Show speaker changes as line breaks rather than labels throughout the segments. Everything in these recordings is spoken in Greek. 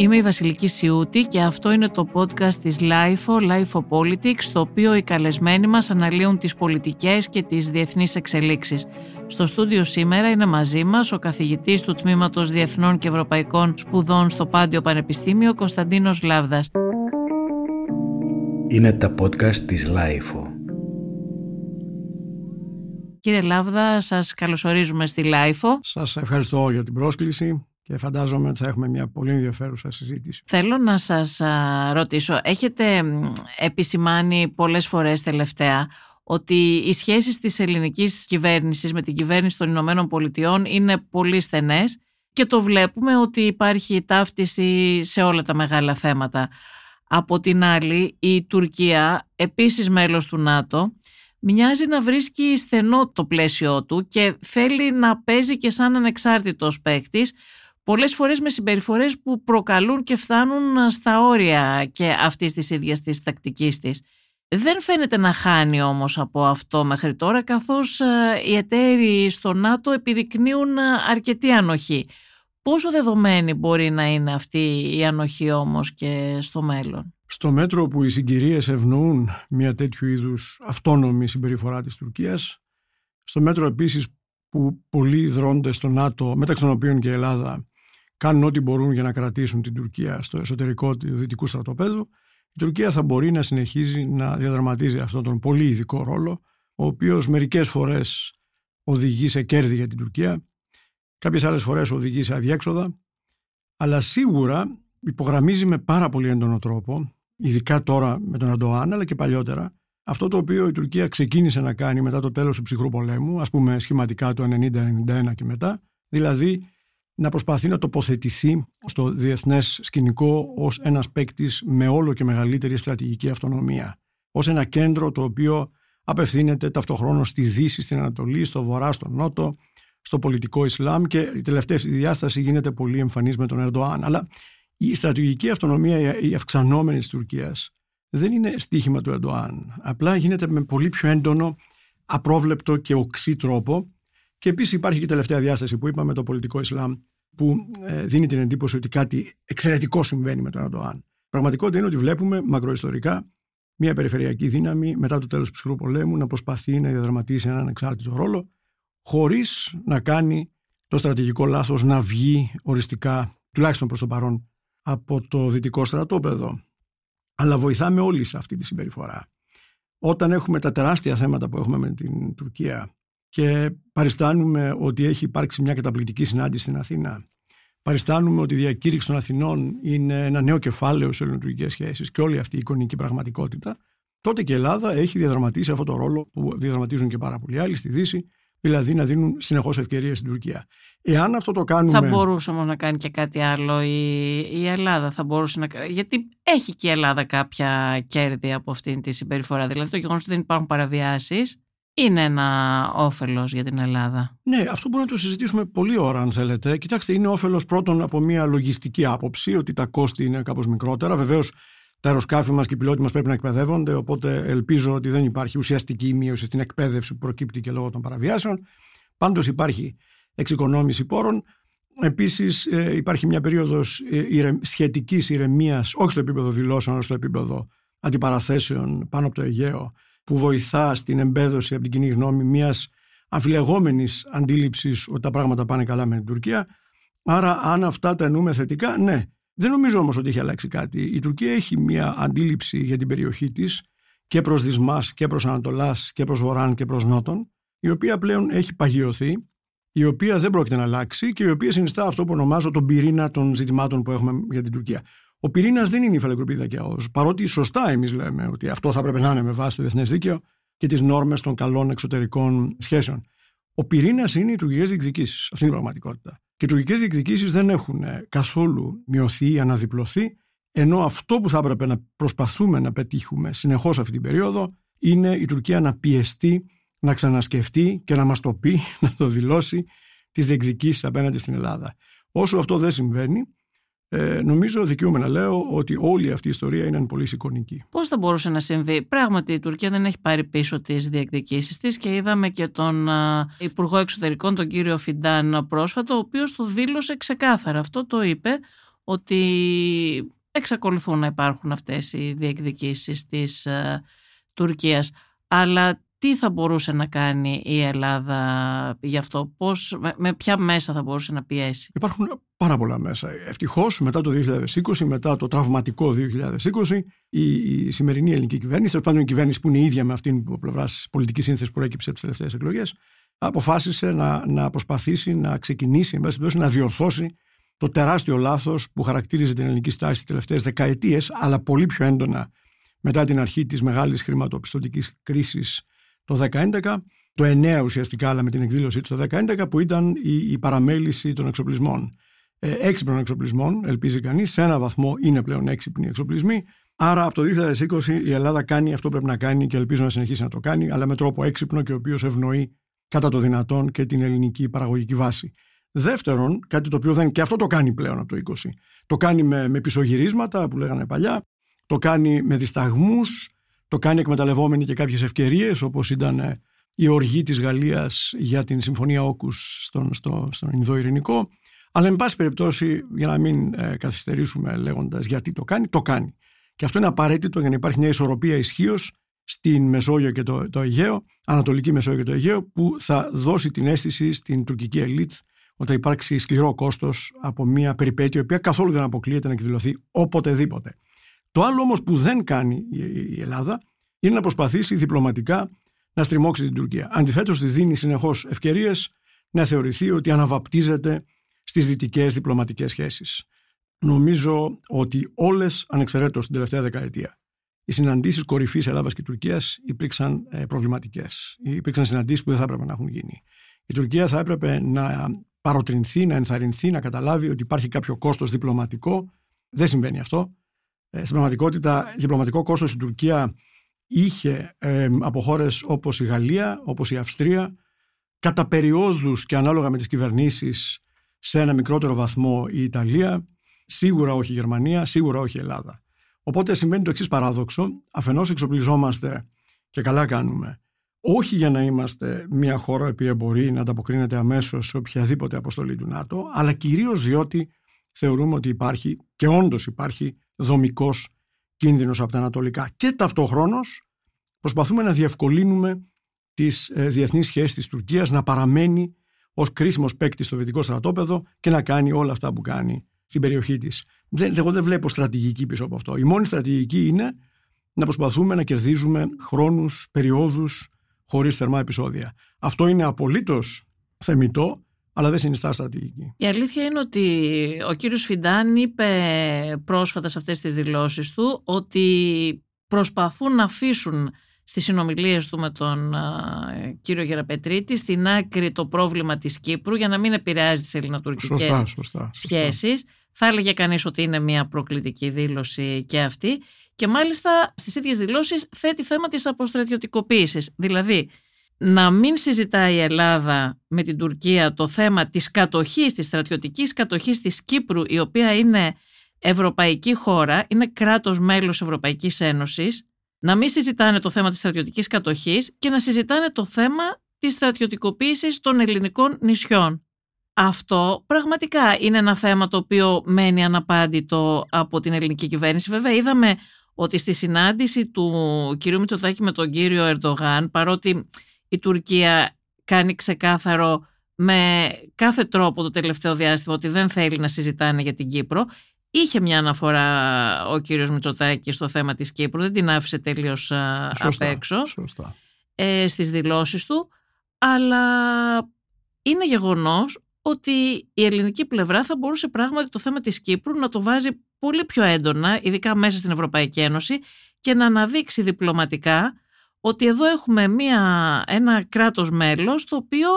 Είμαι η Βασιλική Σιούτη και αυτό είναι το podcast της LIFO, LIFO Politics, στο οποίο οι καλεσμένοι μας αναλύουν τις πολιτικές και τις διεθνείς εξελίξεις. Στο στούντιο σήμερα είναι μαζί μας ο καθηγητής του Τμήματος Διεθνών και Ευρωπαϊκών Σπουδών στο Πάντιο Πανεπιστήμιο, Κωνσταντίνος Λάβδας.
Είναι τα podcast της LIFO.
Κύριε Λάβδα, σας καλωσορίζουμε στη LIFO.
Σας ευχαριστώ για την πρόσκληση και φαντάζομαι ότι θα έχουμε μια πολύ ενδιαφέρουσα συζήτηση.
Θέλω να σας ρωτήσω, έχετε επισημάνει πολλές φορές τελευταία ότι οι σχέσεις της ελληνικής κυβέρνησης με την κυβέρνηση των Ηνωμένων Πολιτειών είναι πολύ στενές και το βλέπουμε ότι υπάρχει ταύτιση σε όλα τα μεγάλα θέματα. Από την άλλη, η Τουρκία, επίσης μέλος του ΝΑΤΟ, μοιάζει να βρίσκει στενό το πλαίσιο του και θέλει να παίζει και σαν ανεξάρτητος παίκτης πολλές φορές με συμπεριφορές που προκαλούν και φτάνουν στα όρια και αυτής της ίδιας της τακτικής της. Δεν φαίνεται να χάνει όμως από αυτό μέχρι τώρα καθώς ε, οι εταίροι στο ΝΑΤΟ επιδεικνύουν ε, αρκετή ανοχή. Πόσο δεδομένη μπορεί να είναι αυτή η ανοχή όμως και στο μέλλον;
Στο μέτρο που οι συγκυρίες ευνοούν μια τέτοιου είδους αυτόνομη συμπεριφορά της Τουρκίας, στο μέτρο επίσης που πολλοί δρόντες στο ΝΑΤΟ, μεταξύ των οποίων και η Ελλάδα, κάνουν ό,τι μπορούν για να κρατήσουν την Τουρκία στο εσωτερικό του δυτικού στρατοπέδου, η Τουρκία θα μπορεί να συνεχίζει να διαδραματίζει αυτόν τον πολύ ειδικό ρόλο, ο οποίος μερικές φορές οδηγεί σε κέρδη για την Τουρκία, κάποιες άλλες φορές οδηγεί σε αδιέξοδα, αλλά σίγουρα υπογραμμίζει με πάρα πολύ έντονο τρόπο, ειδικά τώρα με τον Αντοάν, αλλά και παλιότερα, αυτό το οποίο η Τουρκία ξεκίνησε να κάνει μετά το τέλος του ψυχρού πολέμου, ας πούμε σχηματικά το 90-91 και μετά, δηλαδή να προσπαθεί να τοποθετηθεί στο διεθνές σκηνικό ως ένας παίκτης με όλο και μεγαλύτερη στρατηγική αυτονομία. Ως ένα κέντρο το οποίο απευθύνεται ταυτοχρόνως στη Δύση, στην Ανατολή, στο Βορρά, στο Νότο, στο πολιτικό Ισλάμ και η τελευταία διάσταση γίνεται πολύ εμφανής με τον Ερντοάν. Αλλά η στρατηγική αυτονομία, η αυξανόμενη της Τουρκίας δεν είναι στίχημα του Ερντοάν. Απλά γίνεται με πολύ πιο έντονο, απρόβλεπτο και οξύ τρόπο και επίσης υπάρχει και η τελευταία διάσταση που είπαμε, το πολιτικό Ισλάμ, που ε, δίνει την εντύπωση ότι κάτι εξαιρετικό συμβαίνει με τον Ερντοάν. Πραγματικότητα είναι ότι βλέπουμε μακροϊστορικά μια περιφερειακή δύναμη μετά το τέλος του ψυχρού πολέμου να προσπαθεί να διαδραματίσει έναν ανεξάρτητο ρόλο, χωρίς να κάνει το στρατηγικό λάθος να βγει οριστικά, τουλάχιστον προς το παρόν, από το δυτικό στρατόπεδο. Αλλά βοηθάμε όλοι σε αυτή τη συμπεριφορά. Όταν έχουμε τα τεράστια θέματα που έχουμε με την Τουρκία και παριστάνουμε ότι έχει υπάρξει μια καταπληκτική συνάντηση στην Αθήνα. Παριστάνουμε ότι η διακήρυξη των Αθηνών είναι ένα νέο κεφάλαιο σε ελληνοτουρκικές σχέσεις και όλη αυτή η εικονική πραγματικότητα. Τότε και η Ελλάδα έχει διαδραματίσει αυτό το ρόλο που διαδραματίζουν και πάρα πολλοί άλλοι στη Δύση, δηλαδή να δίνουν συνεχώς ευκαιρίες στην Τουρκία. Εάν αυτό το κάνουμε.
Θα μπορούσε όμως να κάνει και κάτι άλλο η, η Ελλάδα. Θα μπορούσε να... Γιατί έχει και η Ελλάδα κάποια κέρδη από αυτή τη συμπεριφορά. Δηλαδή το γεγονός ότι δεν υπάρχουν παραβιάσεις είναι ένα όφελος για την Ελλάδα.
Ναι, αυτό μπορούμε να το συζητήσουμε πολλή ώρα, αν θέλετε. Κοιτάξτε, είναι όφελος πρώτον από μια λογιστική άποψη, ότι τα κόστη είναι κάπως μικρότερα. Βεβαίως, τα αεροσκάφη μας και οι πιλότοι μας πρέπει να εκπαιδεύονται, οπότε ελπίζω ότι δεν υπάρχει ουσιαστική μείωση στην εκπαίδευση που προκύπτει και λόγω των παραβιάσεων. Πάντως υπάρχει εξοικονόμηση πόρων. Επίσης, ε, υπάρχει μια περίοδος ε, σχετικής ηρεμίας, όχι στο επίπεδο δηλώσεων, αλλά στο επίπεδο αντιπαραθέσεων πάνω από το Αιγαίο που βοηθά στην εμπέδωση από την κοινή γνώμη μιας αμφιλεγόμενης αντίληψης ότι τα πράγματα πάνε καλά με την Τουρκία. Άρα αν αυτά τα εννοούμε θετικά, ναι. Δεν νομίζω όμως ότι έχει αλλάξει κάτι. Η Τουρκία έχει μια αντίληψη για την περιοχή της και προς Δυσμάς και προς Ανατολάς και προς Βορράν και προς Νότον η οποία πλέον έχει παγιωθεί η οποία δεν πρόκειται να αλλάξει και η οποία συνιστά αυτό που ονομάζω τον πυρήνα των ζητημάτων που έχουμε για την Τουρκία. Ο πυρήνας δεν είναι η φαλεκροπίδα και Παρότι σωστά εμείς λέμε ότι αυτό θα πρέπει να είναι με βάση το διεθνές δίκαιο και τις νόρμες των καλών εξωτερικών σχέσεων. Ο πυρήνας είναι οι τουρκικές διεκδικήσεις. Αυτή είναι η πραγματικότητα. Και οι τουρκικές διεκδικήσεις δεν έχουν ε, καθόλου μειωθεί ή αναδιπλωθεί, ενώ αυτό που θα έπρεπε να προσπαθούμε να πετύχουμε συνεχώς αυτή την περίοδο είναι η Τουρκία να πιεστεί, να ξανασκεφτεί και να μας το πει, να το δηλώσει τις διεκδικήσεις απέναντι στην Ελλάδα. Όσο αυτό δεν συμβαίνει, ε, νομίζω δικαιούμαι να λέω ότι όλη αυτή η ιστορία είναι πολύ εικονική.
Πώς θα μπορούσε να συμβεί; Πράγματι, η Τουρκία δεν έχει πάρει πίσω τις διεκδικήσεις της και είδαμε και τον Υπουργό Εξωτερικών, τον κύριο Φιντάν, πρόσφατο, ο οποίος το δήλωσε ξεκάθαρα. Αυτό το είπε ότι εξακολουθούν να υπάρχουν αυτές οι διεκδικήσεις της ε, Τουρκίας. Αλλά τι θα μπορούσε να κάνει η Ελλάδα γι' αυτό, πώς, με, ποια μέσα θα μπορούσε να πιέσει;
Υπάρχουν πάρα πολλά μέσα. Ευτυχώς μετά το 2020, μετά το τραυματικό 2020, η, η σημερινή ελληνική κυβέρνηση, τέλος πάντων η κυβέρνηση που είναι ίδια με αυτήν που πλευράς τη πολιτικής σύνθεσης που προέκυψε από τις τελευταίες εκλογές, αποφάσισε να, να προσπαθήσει να ξεκινήσει, να διορθώσει το τεράστιο λάθος που χαρακτήριζε την ελληνική στάση τις τελευταίες δεκαετίες, αλλά πολύ πιο έντονα μετά την αρχή της μεγάλης χρηματοπιστωτικής κρίσης το 2011, το 9 ουσιαστικά, αλλά με την εκδήλωσή του το 2011, που ήταν η, η παραμέληση των εξοπλισμών. Ε, έξυπνων εξοπλισμών, ελπίζει κανείς, σε ένα βαθμό είναι πλέον έξυπνοι εξοπλισμοί. Άρα από το 2020 η Ελλάδα κάνει αυτό που πρέπει να κάνει και ελπίζω να συνεχίσει να το κάνει, αλλά με τρόπο έξυπνο και ο οποίος ευνοεί κατά το δυνατόν και την ελληνική παραγωγική βάση. Δεύτερον, κάτι το οποίο δεν. και αυτό το κάνει πλέον από το 20. Το κάνει με, με πισωγυρίσματα που λέγανε παλιά, το κάνει με δισταγμούς, το κάνει εκμεταλλευόμενοι και κάποιες ευκαιρίες όπως ήταν ε, η οργή της Γαλλίας για την Συμφωνία Όκους στον, στο, στον Ινδοειρηνικό. Αλλά, εν πάση περιπτώσει, για να μην ε, καθυστερήσουμε λέγοντας γιατί το κάνει, το κάνει. Και αυτό είναι απαραίτητο για να υπάρχει μια ισορροπία ισχύως στην Μεσόγειο και το, το Αιγαίο, Ανατολική Μεσόγειο και το Αιγαίο, που θα δώσει την αίσθηση στην τουρκική ελίτ ότι θα υπάρξει σκληρό κόστος από μια περιπέτεια, η οποία καθόλου δεν αποκλείεται να εκδηλωθεί οποτεδήποτε. Το άλλο όμως που δεν κάνει η Ελλάδα είναι να προσπαθήσει διπλωματικά να στριμώξει την Τουρκία. Αντιθέτως, της δίνει συνεχώς ευκαιρίες να θεωρηθεί ότι αναβαπτίζεται στις δυτικές διπλωματικές σχέσεις. Νομίζω ότι όλες, ανεξαιρέτως την τελευταία δεκαετία, οι συναντήσεις κορυφής Ελλάδας και Τουρκίας υπήρξαν ε, προβληματικές. Υπήρξαν συναντήσεις που δεν θα έπρεπε να έχουν γίνει. Η Τουρκία θα έπρεπε να παροτρινθεί, να ενθαρρυνθεί, να καταλάβει ότι υπάρχει κάποιο κόστος διπλωματικό. Δεν συμβαίνει αυτό. Ε, στην πραγματικότητα, διπλωματικό κόστος η Τουρκία είχε ε, από χώρες όπως η Γαλλία, όπως η Αυστρία, κατά περιόδους και ανάλογα με τις κυβερνήσεις σε ένα μικρότερο βαθμό η Ιταλία, σίγουρα όχι η Γερμανία, σίγουρα όχι η Ελλάδα. Οπότε συμβαίνει το εξής παράδοξο. Αφενός εξοπλιζόμαστε και καλά κάνουμε, όχι για να είμαστε μια χώρα που μπορεί να ανταποκρίνεται αμέσως σε οποιαδήποτε αποστολή του ΝΑΤΟ, αλλά κυρίως διότι θεωρούμε ότι υπάρχει και όντως υπάρχει δομικός κίνδυνος από τα ανατολικά. Και ταυτόχρονος προσπαθούμε να διευκολύνουμε τις ε, διεθνείς σχέσεις της Τουρκίας να παραμένει ως κρίσιμος παίκτη στο δυτικό στρατόπεδο και να κάνει όλα αυτά που κάνει στην περιοχή της. Δεν, εγώ δεν βλέπω στρατηγική πίσω από αυτό. Η μόνη στρατηγική είναι να προσπαθούμε να κερδίζουμε χρόνους, περιόδους χωρίς θερμά επεισόδια. Αυτό είναι απολύτως θεμητό αλλά δεν συνιστά στρατηγική.
Η αλήθεια είναι ότι ο κύριος Φιντάν είπε πρόσφατα σε αυτές τις δηλώσεις του ότι προσπαθούν να αφήσουν στις συνομιλίες του με τον κύριο Γεραπετρίτη στην άκρη το πρόβλημα της Κύπρου για να μην επηρεάζει τις ελληνοτουρκικές
σωστά, σωστά,
σχέσεις. Θα έλεγε κανείς ότι είναι μια προκλητική δήλωση και αυτή και μάλιστα στις ίδιες δηλώσεις θέτει θέμα της αποστρατιωτικοποίησης. Δηλαδή να μην συζητάει η Ελλάδα με την Τουρκία το θέμα της κατοχής, της στρατιωτικής κατοχής της Κύπρου, η οποία είναι ευρωπαϊκή χώρα, είναι κράτος μέλος Ευρωπαϊκής Ένωσης, να μην συζητάνε το θέμα της στρατιωτικής κατοχής και να συζητάνε το θέμα της στρατιωτικοποίησης των ελληνικών νησιών. Αυτό πραγματικά είναι ένα θέμα το οποίο μένει αναπάντητο από την ελληνική κυβέρνηση. Βέβαια είδαμε ότι στη συνάντηση του κυρίου Μητσοτάκη με τον κύριο Ερντογάν, παρότι η Τουρκία κάνει ξεκάθαρο με κάθε τρόπο το τελευταίο διάστημα ότι δεν θέλει να συζητάνε για την Κύπρο. Είχε μια αναφορά ο κύριος Μητσοτάκης στο θέμα της Κύπρου, δεν την άφησε τελείως απ' έξω
σωστά.
Ε, στις δηλώσεις του, αλλά είναι γεγονός ότι η ελληνική πλευρά θα μπορούσε πράγματι το θέμα της Κύπρου να το βάζει πολύ πιο έντονα, ειδικά μέσα στην Ευρωπαϊκή Ένωση και να αναδείξει διπλωματικά ότι εδώ έχουμε μια, ένα κράτος μέλος το οποίο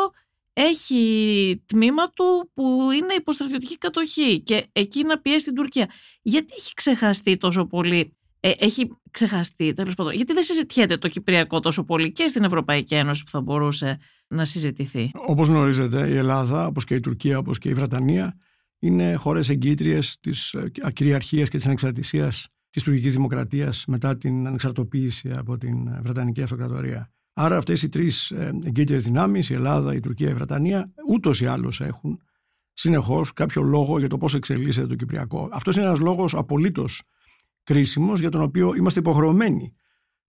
έχει τμήμα του που είναι υποστρατιωτική κατοχή και εκεί να πιέσει την Τουρκία. Γιατί έχει ξεχαστεί τόσο πολύ, ε, έχει ξεχαστεί τέλος πάντων, γιατί δεν συζητιέται το Κυπριακό τόσο πολύ και στην Ευρωπαϊκή Ένωση που θα μπορούσε να συζητηθεί.
Όπως γνωρίζετε η Ελλάδα, όπως και η Τουρκία, όπως και η Βρετανία είναι χώρες εγκύτριες της ε, ακυριαρχίας και της ανεξαρτησίας της τουρκικής δημοκρατίας μετά την ανεξαρτοποίηση από την Βρετανική Αυτοκρατορία. Άρα αυτές οι τρεις ε, εγκύτριε δυνάμεις, η Ελλάδα, η Τουρκία, η Βρετανία, ούτως ή άλλως έχουν συνεχώς κάποιο λόγο για το πώς εξελίσσεται το Κυπριακό. Αυτός είναι ένας λόγος απολύτως κρίσιμος για τον οποίο είμαστε υποχρεωμένοι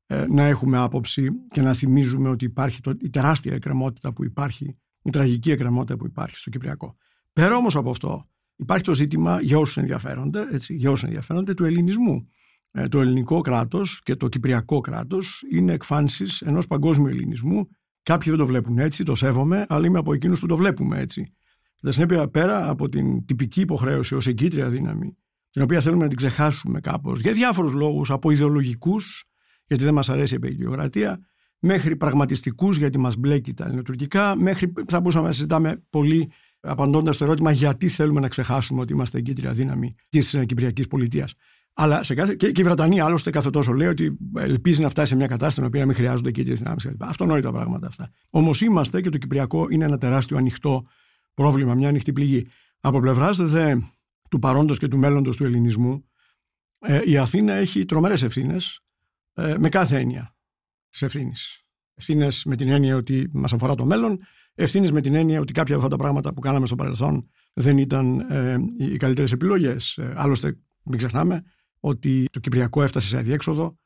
ε, να έχουμε άποψη και να θυμίζουμε ότι υπάρχει το, η τεράστια εκκρεμότητα που υπάρχει, η τραγική εκκρεμότητα που υπάρχει στο Κυπριακό. Πέρα όμως από αυτό, υπάρχει το ζήτημα για όσους ενδιαφέρονται, έτσι, για όσους ενδιαφέρονται του ελληνισμού. Ε, το ελληνικό κράτος και το κυπριακό κράτος είναι εκφάνσεις ενός παγκόσμιου ελληνισμού. Κάποιοι δεν το βλέπουν έτσι, το σέβομαι, αλλά είμαι από εκείνους που το βλέπουμε έτσι. Κατά συνέπεια, πέρα από την τυπική υποχρέωση ως εγκύτρια δύναμη, την οποία θέλουμε να την ξεχάσουμε κάπως για διάφορους λόγους, από ιδεολογικούς, γιατί δεν μας αρέσει η επικοινωνία, μέχρι πραγματιστικούς, γιατί μας μπλέκει τα ελληνοτουρκικά, μέχρι θα μπορούσαμε να συζητάμε πολύ απαντώντας στο ερώτημα γιατί θέλουμε να ξεχάσουμε ότι είμαστε εγκύτρια δύναμη της Κυπριακής πολιτείας. Αλλά σε κάθε, και, και η Βρετανία άλλωστε κάθε τόσο λέει ότι ελπίζει να φτάσει σε μια κατάσταση στην οποία να μην χρειάζονται εγκύτριες δυνάμεις κλπ. Αυτονόητα πράγματα αυτά. Όμως είμαστε και το Κυπριακό είναι ένα τεράστιο ανοιχτό πρόβλημα, μια ανοιχτή πληγή. Από πλευράς δε του παρόντος και του μέλλοντος του ελληνισμού, ε, η Αθήνα έχει τρομερές ευθύνες ε, με κάθε έννοια της ευθύνης. Ευθύνες με την έννοια ότι μας αφορά το μέλλον, ευθύνε με την έννοια ότι κάποια από αυτά τα πράγματα που κάναμε στο παρελθόν δεν ήταν ε, οι καλύτερες επιλογές. Ε, άλλωστε, μην ξεχνάμε ότι το Κυπριακό έφτασε σε αδιέξοδο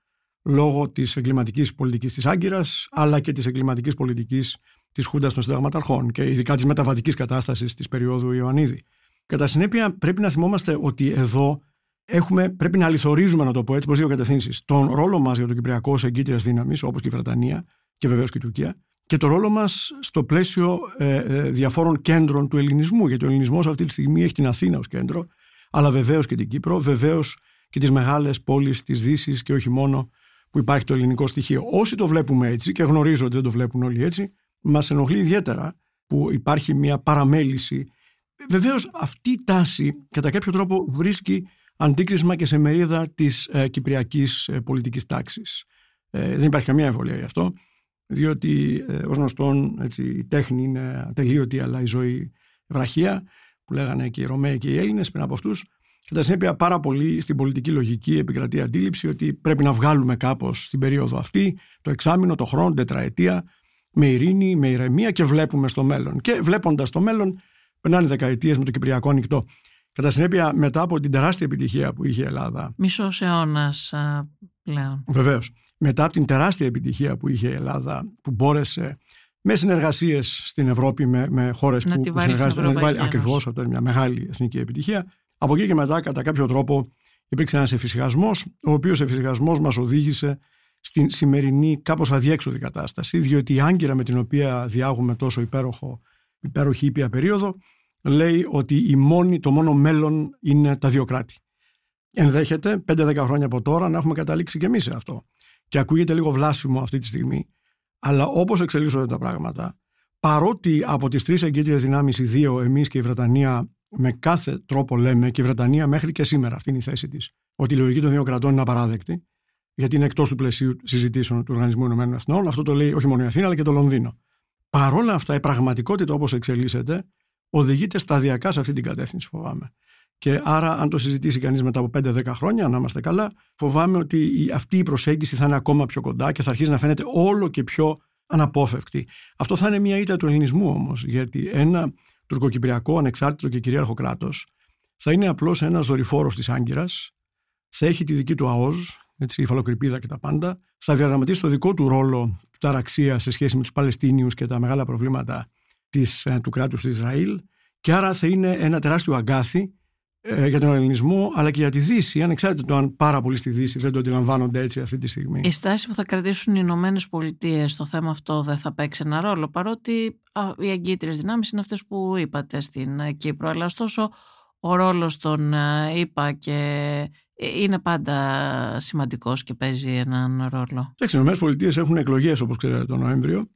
λόγω της εγκληματικής πολιτικής της Άγκυρας, αλλά και της εγκληματικής πολιτικής της Χούντας των Συνταγματαρχών και ειδικά της μεταβατικής κατάστασης της περίοδου Ιωαννίδη. Κατά συνέπεια, πρέπει να θυμόμαστε ότι εδώ έχουμε, πρέπει να αληθορίζουμε, να το πω έτσι, προς δύο κατευθύνσεις. Τον ρόλο μας για το Κυπριακό ως εγκύτριας δύναμης, όπως και η Βρετανία και βεβαίως και η Τουρκία, και το ρόλο μας στο πλαίσιο ε, ε, διαφόρων κέντρων του ελληνισμού. Γιατί ο ελληνισμός αυτή τη στιγμή έχει την Αθήνα ως κέντρο, αλλά βεβαίως και την Κύπρο, βεβαίως και τις μεγάλες πόλεις της Δύσης και όχι μόνο που υπάρχει το ελληνικό στοιχείο. Όσοι το βλέπουμε έτσι, και γνωρίζω ότι δεν το βλέπουν όλοι έτσι, μας ενοχλεί ιδιαίτερα που υπάρχει μια παραμέληση. Βεβαίως αυτή η τάση κατά κάποιο τρόπο βρίσκει αντίκρισμα και σε μερίδα της ε, κυπριακής ε, πολιτικής τάξης. Ε, δεν υπάρχει καμία εμβολία γι' αυτό, διότι ε, ως γνωστόν έτσι, η τέχνη είναι ατελείωτη, αλλά η ζωή βραχία, που λέγανε και οι Ρωμαίοι και οι Έλληνες πριν από αυτούς. Κατά συνέπεια, πάρα πολύ στην πολιτική λογική επικρατεί αντίληψη ότι πρέπει να βγάλουμε κάπως στην περίοδο αυτή το εξάμεινο, το χρόνο, τετραετία, με ειρήνη, με ηρεμία και βλέπουμε στο μέλλον. Και βλέποντας το μέλλον, περνάνε δεκαετίες με το Κυπριακό ανοιχτό. Κατά συνέπεια, μετά από την τεράστια επιτυχία που είχε η Ελλάδα.
Μισός αιώνας πλέον.
Βεβαίως. Μετά από την τεράστια επιτυχία που είχε η Ελλάδα, που μπόρεσε με συνεργασίες στην Ευρώπη, με, με χώρες που, που συνεργάζεται, να την βάλει ακριβώς αυτό είναι μια μεγάλη εθνική επιτυχία. Από εκεί και μετά, κατά κάποιο τρόπο, υπήρξε ένας εφησυχασμός, ο οποίος εφησυχασμός μας οδήγησε στην σημερινή κάπως αδιέξοδη κατάσταση, διότι η άγκυρα με την οποία διάγουμε τόσο υπέροχο, υπέροχη ήπια περίοδο λέει ότι η μόνη, το μόνο μέλλον είναι τα δύο κράτη. Ενδέχεται 5-10 χρόνια από τώρα να έχουμε καταλήξει και εμείς σε αυτό. Και ακούγεται λίγο βλάσιμο αυτή τη στιγμή, αλλά όπως εξελίσσονται τα πράγματα, παρότι από τις τρεις εγκύτριες δυνάμεις, οι δύο, εμείς και η Βρετανία, με κάθε τρόπο λέμε, και η Βρετανία μέχρι και σήμερα, αυτή είναι η θέση της, ότι η λογική των δύο κρατών είναι απαράδεκτη, γιατί είναι εκτός του πλαισίου συζητήσεων του Οργανισμού Ηνωμένων Εθνών. Αυτό το λέει όχι μόνο η Αθήνα, αλλά και το Λονδίνο. Παρόλα αυτά, η πραγματικότητα όπως εξελίσσεται, οδηγείται σταδιακά σε αυτή την κατεύθυνση, φοβάμαι. Και άρα, αν το συζητήσει κανείς μετά από 5-10 χρόνια, να είμαστε καλά, φοβάμαι ότι αυτή η προσέγγιση θα είναι ακόμα πιο κοντά και θα αρχίσει να φαίνεται όλο και πιο αναπόφευκτη. Αυτό θα είναι μια ήττα του ελληνισμού όμως, γιατί ένα τουρκοκυπριακό, ανεξάρτητο και κυρίαρχο κράτος θα είναι απλώς ένας δορυφόρος της Άγκυρας, θα έχει τη δική του ΑΟΣ, έτσι, η φαλοκρηπίδα και τα πάντα, θα διαδραματίσει το δικό του ρόλο του ταραξία σε σχέση με τους Παλαιστίνιους και τα μεγάλα προβλήματα της, ε, του κράτους του Ισραήλ και άρα θα είναι ένα τεράστιο αγκάθι ε, για τον ελληνισμό αλλά και για τη Δύση, ανεξάρτητα το αν πάρα πολύ στη Δύση δεν το αντιλαμβάνονται έτσι αυτή τη στιγμή.
Η στάση που θα κρατήσουν οι Ηνωμένες Πολιτείες στο θέμα αυτό δεν θα παίξει ένα ρόλο, παρότι α, οι εγκύτριες δυνάμεις είναι αυτές που είπατε στην ε, Κύπρο. Αλλά ωστόσο ο ρόλος των ΗΠΑ και είναι πάντα σημαντικός και παίζει έναν ρόλο.
Εντάξει, οι ΗΠΑ έχουν εκλογές όπως ξέρετε τον Νοέμβριο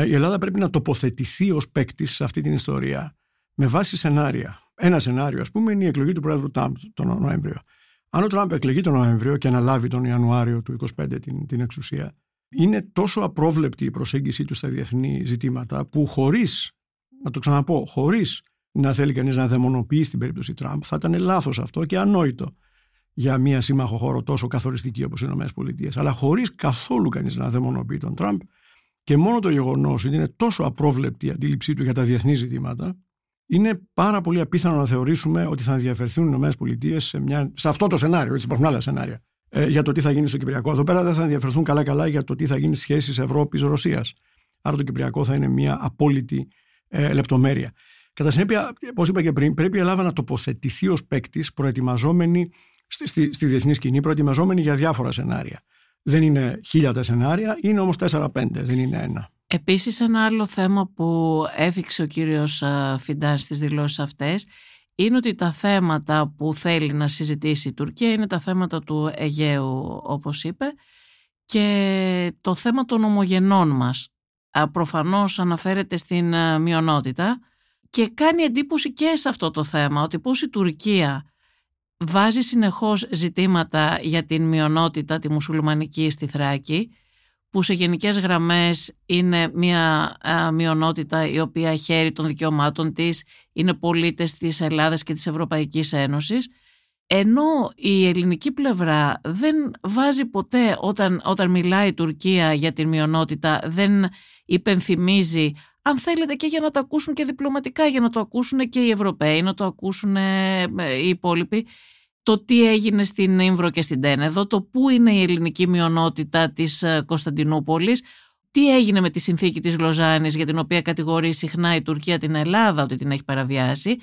η Ελλάδα πρέπει να τοποθετηθεί ως παίκτης σε αυτή την ιστορία με βάση σενάρια. Ένα σενάριο, ας πούμε, είναι η εκλογή του πρόεδρου Τραμπ τον Νοέμβριο. Αν ο Τραμπ εκλεγεί τον Νοέμβριο και αναλάβει τον Ιανουάριο του 2025 την, την εξουσία, είναι τόσο απρόβλεπτη η προσέγγιση του στα διεθνή ζητήματα που χωρίς, να το ξαναπώ, χωρίς να θέλει κανείς να δαιμονοποιεί στην περίπτωση Τραμπ, θα ήταν λάθος αυτό και ανόητο για μια σύμμαχο χώρο τόσο καθοριστική όπως οι ΗΠΑ. Αλλά χωρίς καθόλου κανείς να δαιμονοποιεί τον Τραμπ, και μόνο το γεγονός ότι είναι τόσο απρόβλεπτη η αντίληψή του για τα διεθνή ζητήματα, είναι πάρα πολύ απίθανο να θεωρήσουμε ότι θα ενδιαφερθούν οι ΗΠΑ σε, μια, σε αυτό το σενάριο. Έτσι υπάρχουν άλλα σενάρια. Ε, για το τι θα γίνει στο Κυπριακό. Εδώ πέρα δεν θα ενδιαφερθούν καλά-καλά για το τι θα γίνει στι σχέσεις Ευρώπη-Ρωσία. Άρα το Κυπριακό θα είναι μια απόλυτη ε, λεπτομέρεια. Κατά συνέπεια, όπως είπα και πριν, πρέπει η Ελλάδα να τοποθετηθεί ως παίκτης προετοιμαζόμενη στη, στη, στη διεθνή σκηνή, προετοιμαζόμενη για διάφορα σενάρια. Δεν είναι χίλια σενάρια, είναι όμως 4-5, δεν είναι ένα.
Επίσης ένα άλλο θέμα που έδειξε ο κύριος Φιντάν στις δηλώσεις αυτές είναι ότι τα θέματα που θέλει να συζητήσει η Τουρκία είναι τα θέματα του Αιγαίου όπως είπε και το θέμα των ομογενών μας. Προφανώς αναφέρεται στην μειονότητα και κάνει εντύπωση και σε αυτό το θέμα ότι πώς η Τουρκία βάζει συνεχώς ζητήματα για την μειονότητα τη μουσουλμανική στη Θράκη που σε γενικές γραμμές είναι μια μειονότητα η οποία χαίρει των δικαιωμάτων της, είναι πολίτες της Ελλάδας και της Ευρωπαϊκής Ένωσης, ενώ η ελληνική πλευρά δεν βάζει ποτέ όταν, όταν μιλάει η Τουρκία για την μειονότητα, δεν υπενθυμίζει αν θέλετε και για να το ακούσουν και διπλωματικά, για να το ακούσουν και οι Ευρωπαίοι, να το ακούσουν ε, οι υπόλοιποι, το τι έγινε στην Ήμβρο και στην Τένεδο, το πού είναι η ελληνική μειονότητα της ε, Κωνσταντινούπολης, τι έγινε με τη συνθήκη της Λοζάνης για την οποία κατηγορεί συχνά η Τουρκία την Ελλάδα ότι την έχει παραβιάσει.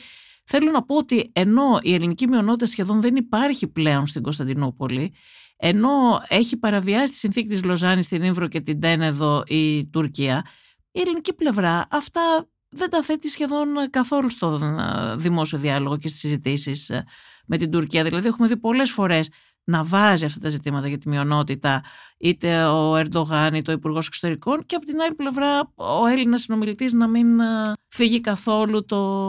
Θέλω να πω ότι ενώ η ελληνική μειονότητα σχεδόν δεν υπάρχει πλέον στην Κωνσταντινούπολη, ενώ έχει παραβιάσει τη συνθήκη της Λοζάνης στην Ήμβρο και την Τένεδο η Τουρκία, η ελληνική πλευρά αυτά δεν τα θέτει σχεδόν καθόλου στον ε, δημόσιο διάλογο και στις συζητήσεις ε, με την Τουρκία. Δηλαδή έχουμε δει πολλές φορές να βάζει αυτά τα ζητήματα για τη μειονότητα είτε ο Ερντογάν είτε ο Υπουργός Εξωτερικών και από την άλλη πλευρά ο Έλληνας συνομιλητής να μην φύγει καθόλου το,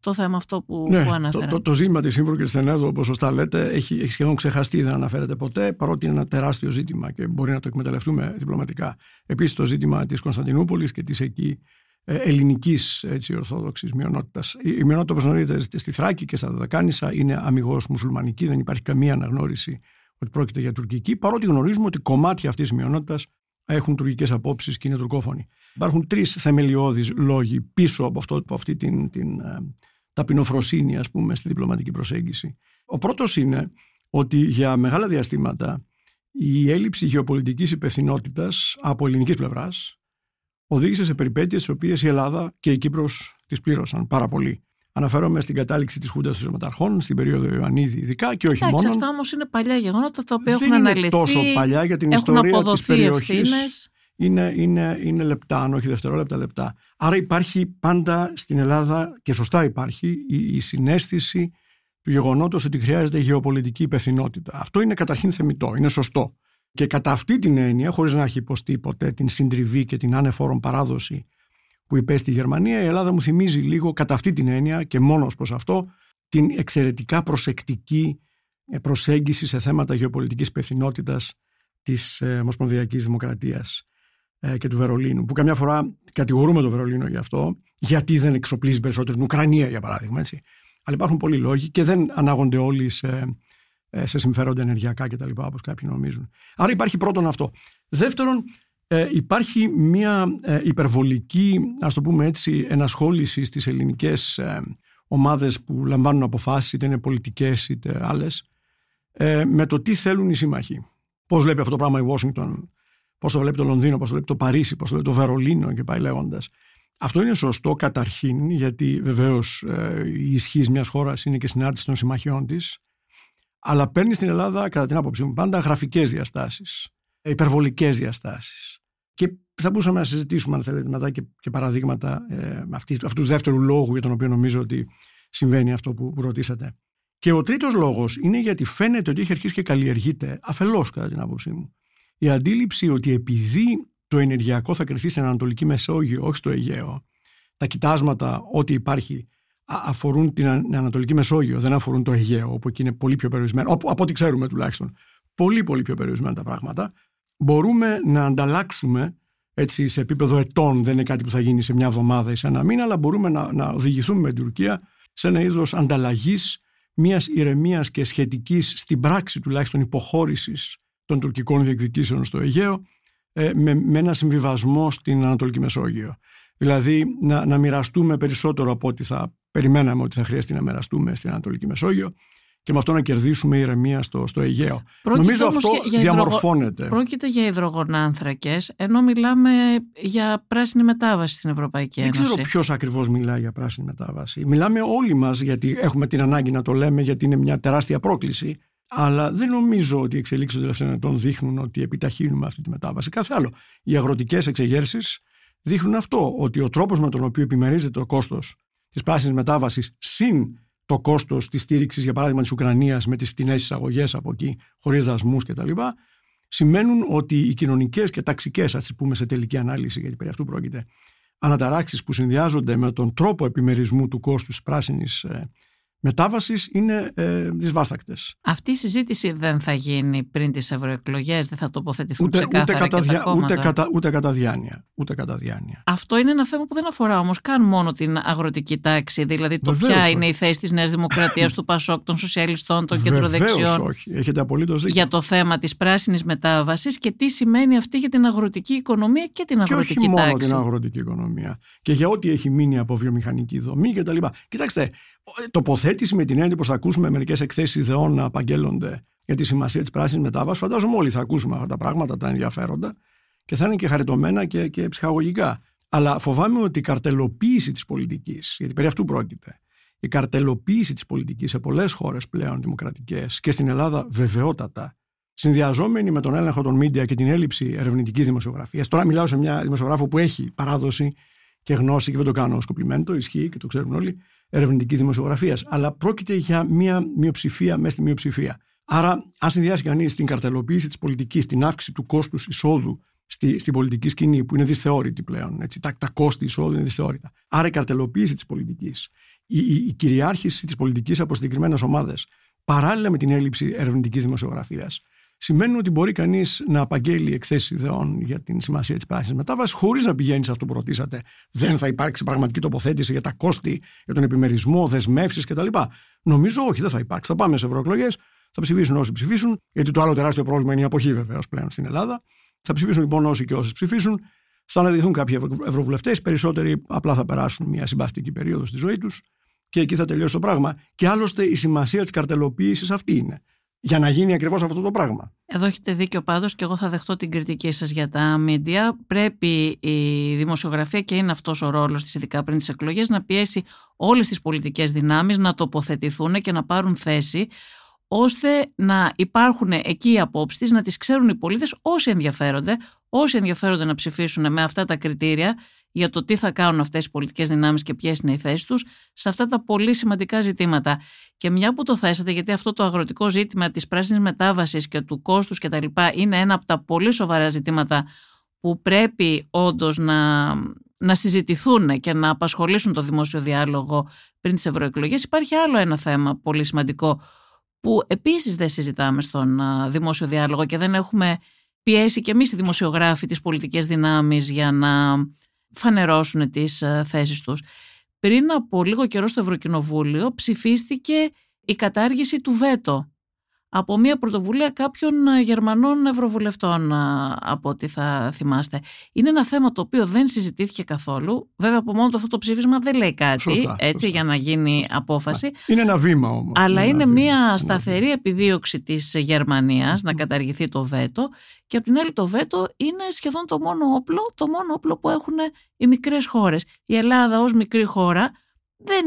το θέμα αυτό που,
ναι,
που αναφέρα.
Το, το, το ζήτημα της Σύμβουλου και της Ενέδου, όπως σωστά λέτε, έχει, έχει σχεδόν ξεχαστεί, δεν αναφέρεται ποτέ, παρότι είναι ένα τεράστιο ζήτημα και μπορεί να το εκμεταλλευτούμε διπλωματικά. Επίσης το ζήτημα της Κωνσταντινούπολης και της εκεί ε, ελληνικής ορθόδοξης μειονότητας. Η μειονότητα, όπως γνωρίζετε, στη Θράκη και στα Δεδακάνησα είναι αμυγός μουσουλμανική, δεν υπάρχει καμία αναγνώριση ότι πρόκειται για τουρκική, παρότι γνωρίζουμε ότι κομμάτια αυτής της μειονότητας έχουν τουρκικές απόψεις και είναι τουρκόφωνοι. Υπάρχουν τρεις θεμελιώδεις λόγοι πίσω από, αυτό, από αυτή την, την ε, ταπεινοφροσύνη, ας πούμε, στη διπλωματική προσέγγιση. Ο πρώτος είναι ότι για μεγάλα διαστήματα η έλλειψη γεωπολιτικής υπευθυνότητας από ελληνικής πλευράς οδήγησε σε περιπέτειες τι οποίες η Ελλάδα και η Κύπρος τις πλήρωσαν πάρα πολύ. Αναφέρομαι στην κατάληξη της Χούντας των Μεταρχών, στην περίοδο Ιωαννίδη ειδικά και όχι
Εντάξει,
μόνο.
Αυτά όμως είναι παλιά γεγονότα τα οποία
δεν
έχουν
είναι
αναλυθεί.
τόσο παλιά για την
έχουν
ιστορία της περιοχής.
Ευθύνες.
Είναι, είναι, είναι λεπτά, αν όχι δευτερόλεπτα λεπτά. Άρα υπάρχει πάντα στην Ελλάδα, και σωστά υπάρχει, η, η συνέστηση του γεγονότος ότι χρειάζεται γεωπολιτική υπευθυνότητα. Αυτό είναι καταρχήν θεμητό, είναι σωστό. Και κατά αυτή την έννοια, χωρίς να έχει υποστεί ποτέ την συντριβή και την ανεφόρον παράδοση που υπέστη η Γερμανία, η Ελλάδα μου θυμίζει λίγο κατά αυτή την έννοια και μόνος προς αυτό την εξαιρετικά προσεκτική ε, προσέγγιση σε θέματα γεωπολιτικής υπευθυνότητας της ε, Ομοσπονδιακής Δημοκρατίας ε, και του Βερολίνου, που καμιά φορά κατηγορούμε το Βερολίνο γι' αυτό, γιατί δεν εξοπλίζει περισσότερο την Ουκρανία, για παράδειγμα. Έτσι. Αλλά υπάρχουν πολλοί λόγοι και δεν ανάγονται όλοι σε ε, σε συμφέροντα ενεργειακά κτλ. όπως κάποιοι νομίζουν. Άρα υπάρχει πρώτον αυτό. Δεύτερον, ε, υπάρχει μια ε, υπερβολική, ας το πούμε έτσι, ενασχόληση στις ελληνικές ε, ομάδες που λαμβάνουν αποφάσεις, είτε είναι πολιτικές είτε άλλες, ε, με το τι θέλουν οι σύμμαχοι. Πώς βλέπει αυτό το πράγμα η Washington, πώς το βλέπει το Λονδίνο, πώς το βλέπει το Παρίσι, πώς το βλέπει το Βερολίνο και πάει λέγοντας. Αυτό είναι σωστό καταρχήν, γιατί βεβαίως ε, η ισχύ μιας χώρας είναι και συνάρτηση των συμμαχιών της αλλά παίρνεις στην Ελλάδα, κατά την άποψή μου, πάντα γραφικές διαστάσεις, υπερβολικές διαστάσεις. Και θα μπορούσαμε να συζητήσουμε, αν θέλετε, μετά και, και παραδείγματα ε, αυτή, αυτού του δεύτερου λόγου για τον οποίο νομίζω ότι συμβαίνει αυτό που, που ρωτήσατε. Και ο τρίτος λόγος είναι γιατί φαίνεται ότι έχει αρχίσει και καλλιεργείται, αφελώς κατά την άποψή μου, η αντίληψη ότι επειδή το ενεργειακό θα κρυθεί στην Ανατολική Μεσόγειο, όχι στο Αιγαίο, τα κοιτάσματα, ό,τι υπάρχει αφορούν την Ανατολική Μεσόγειο, δεν αφορούν το Αιγαίο, όπου εκεί είναι πολύ πιο περιορισμένο, από, από ό,τι ξέρουμε τουλάχιστον, πολύ πολύ πιο περιορισμένα τα πράγματα, μπορούμε να ανταλλάξουμε έτσι σε επίπεδο ετών, δεν είναι κάτι που θα γίνει σε μια εβδομάδα ή σε ένα μήνα, αλλά μπορούμε να, να οδηγηθούμε με την Τουρκία σε ένα είδος ανταλλαγής μιας ηρεμίας και σχετικής στην πράξη τουλάχιστον υποχώρησης των τουρκικών διεκδικήσεων στο Αιγαίο ε, με, με ένα συμβιβασμό στην Ανατολική Μεσόγειο. Δηλαδή να, να μοιραστούμε περισσότερο από ό,τι θα περιμέναμε ότι θα χρειαστεί να μοιραστούμε στην Ανατολική Μεσόγειο και με αυτό να κερδίσουμε ηρεμία στο, στο Αιγαίο.
Πρόκειται
Νομίζω
όμως
αυτό
για- για
διαμορφώνεται.
Πρόκειται για υδρογονάνθρακες, ενώ μιλάμε για πράσινη μετάβαση στην Ευρωπαϊκή
Δεν
Ένωση.
ξέρω ποιος ακριβώς μιλάει για πράσινη μετάβαση. Μιλάμε όλοι μας γιατί έχουμε την ανάγκη να το λέμε, γιατί είναι μια τεράστια πρόκληση. Αλλά δεν νομίζω ότι οι εξελίξεις των τελευταίων ετών δείχνουν ότι επιταχύνουμε αυτή τη μετάβαση. Κάθε άλλο. Οι αγροτικές εξεγέρσεις δείχνουν αυτό, ότι ο τρόπος με τον οποίο επιμερίζεται το κόστος της πράσινης μετάβασης συν το κόστος της στήριξης, για παράδειγμα, της Ουκρανίας με τις φτηνές εισαγωγές από εκεί, χωρίς δασμούς κτλ., σημαίνουν ότι οι κοινωνικές και ταξικές, ας τις πούμε σε τελική ανάλυση, γιατί περί αυτού πρόκειται, αναταράξεις που συνδυάζονται με τον τρόπο επιμερισμού του κόστους πράσινης ε, μετάβασης είναι ε, δυσβάστακτες.
Αυτή η συζήτηση δεν θα γίνει πριν τις ευρωεκλογές, δεν θα τοποθετηθούν
Ούτε,
ξεκάθαρα
ούτε, κατά,
και τα
διά-
κόμματα;
ούτε, κατά, ούτε κατά διάνοια. Ούτε κατά διάνοια.
Αυτό είναι ένα θέμα που δεν αφορά όμως καν μόνο την αγροτική τάξη, δηλαδή το
Βεβαίως
ποια
όχι.
είναι η θέση της Νέας Δημοκρατίας, του Πασόκ, των Σοσιαλιστών, των
Βεβαίως
κεντροδεξιών
όχι. Έχετε απολύτως δίκιο.
για το θέμα της πράσινης μετάβασης και τι σημαίνει αυτή για την αγροτική οικονομία και την
και
αγροτική
όχι μόνο
τάξη.
την αγροτική οικονομία. Και για ό,τι έχει μείνει από βιομηχανική δομή κτλ. Κοιτάξτε, ο- τοποθέτηση με την έννοια πως θα ακούσουμε μερικές εκθέσεις ιδεών να απαγγέλλονται για τη σημασία της πράσινης μετάβασης. Φαντάζομαι όλοι θα ακούσουμε αυτά τα πράγματα, τα ενδιαφέροντα και θα είναι και χαριτωμένα και, και ψυχαγωγικά. Αλλά φοβάμαι ότι η καρτελοποίηση της πολιτικής, γιατί περί αυτού πρόκειται, η καρτελοποίηση της πολιτικής σε πολλές χώρες πλέον δημοκρατικές και στην Ελλάδα βεβαιότατα, συνδυαζόμενη με τον έλεγχο των μίντια και την έλλειψη ερευνητικής δημοσιογραφίας. Τώρα μιλάω σε μια δημοσιογράφο που έχει παράδοση και γνώση και δεν το κάνω ως κομπλιμέντο, ισχύει και το ξέρουν όλοι, ερευνητικής δημοσιογραφίας. Αλλά πρόκειται για μια μειοψηφία μέσα στη μειοψηφία. Άρα, αν συνδυάσει κανείς την καρτελοποίηση της πολιτικής, την αύξηση του κόστους εισόδου στη, στην πολιτική σκηνή, που είναι δυσθεώρητη πλέον, έτσι, τα, τα κόστη εισόδου είναι δυσθεώρητα. Άρα, η καρτελοποίηση της πολιτικής, η, η, η κυριάρχηση της πολιτικής από συγκεκριμένες ομάδες, παράλληλα με την έλλειψη ερευνητικής δημοσιογραφίας, σημαίνουν ότι μπορεί κανείς να απαγγέλει εκθέσεις ιδεών για την σημασία της πράσινης μετάβασης, χωρίς να πηγαίνει σε αυτό που ρωτήσατε. Δεν θα υπάρξει πραγματική τοποθέτηση για τα κόστη, για τον επιμερισμό, δεσμεύσεις κτλ. Νομίζω όχι, δεν θα υπάρξει. Θα πάμε σε ευρωεκλογές, θα ψηφίσουν όσοι ψηφίσουν, γιατί το άλλο τεράστιο πρόβλημα είναι η αποχή βεβαίως πλέον στην Ελλάδα. Θα ψηφίσουν λοιπόν όσοι και όσες ψηφίσουν. Θα αναδειχθούν κάποιοι ευρωβουλευτές, περισσότεροι απλά θα περάσουν μια συμπαστική περίοδο στη ζωή τους και εκεί θα τελειώσει το πράγμα. Και άλλωστε η σημασία της καρτελοποίησης αυτή είναι. Για να γίνει ακριβώς αυτό το πράγμα.
Εδώ έχετε δίκιο πάντως και εγώ θα δεχτώ την κριτική σας για τα μίντια. Πρέπει η δημοσιογραφία και είναι αυτός ο ρόλος της ειδικά πριν τις εκλογές να πιέσει όλες τις πολιτικές δυνάμεις να τοποθετηθούν και να πάρουν θέση ώστε να υπάρχουν εκεί οι απόψεις της, να τις ξέρουν οι πολίτες όσοι ενδιαφέρονται, όσοι ενδιαφέρονται να ψηφίσουν με αυτά τα κριτήρια για το τι θα κάνουν αυτές οι πολιτικές δυνάμεις και ποιες είναι οι θέσεις τους σε αυτά τα πολύ σημαντικά ζητήματα. Και μια που το θέσατε, γιατί αυτό το αγροτικό ζήτημα της πράσινης μετάβασης και του κόστους και τα λοιπά είναι ένα από τα πολύ σοβαρά ζητήματα που πρέπει όντως να, να συζητηθούν και να απασχολήσουν το δημόσιο διάλογο πριν τις ευρωεκλογές. Υπάρχει άλλο ένα θέμα πολύ σημαντικό που επίσης δεν συζητάμε στον α, δημόσιο διάλογο και δεν έχουμε πιέσει και εμείς οι δημοσιογράφοι τις πολιτικές δυνάμεις για να φανερώσουν τις α, θέσεις τους. Πριν από λίγο καιρό στο Ευρωκοινοβούλιο ψηφίστηκε η κατάργηση του βέτο από μια πρωτοβουλία κάποιων ε, Γερμανών Ευρωβουλευτών, α, από ό,τι θα θυμάστε. Είναι ένα θέμα το οποίο δεν συζητήθηκε καθόλου. Βέβαια, από μόνο το αυτό το ψήφισμα δεν λέει κάτι,
Σωστά,
έτσι,
σωστά,
για να γίνει
σωστά.
απόφαση.
Είναι ένα βήμα όμως.
Αλλά είναι
ένα
μια
βήμα.
σταθερή επιδίωξη της Γερμανίας να καταργηθεί το βέτο και απ' την άλλη το βέτο είναι σχεδόν το μόνο όπλο, το μόνο όπλο που έχουν οι μικρές χώρες. Η Ελλάδα ως μικρή χώρα δεν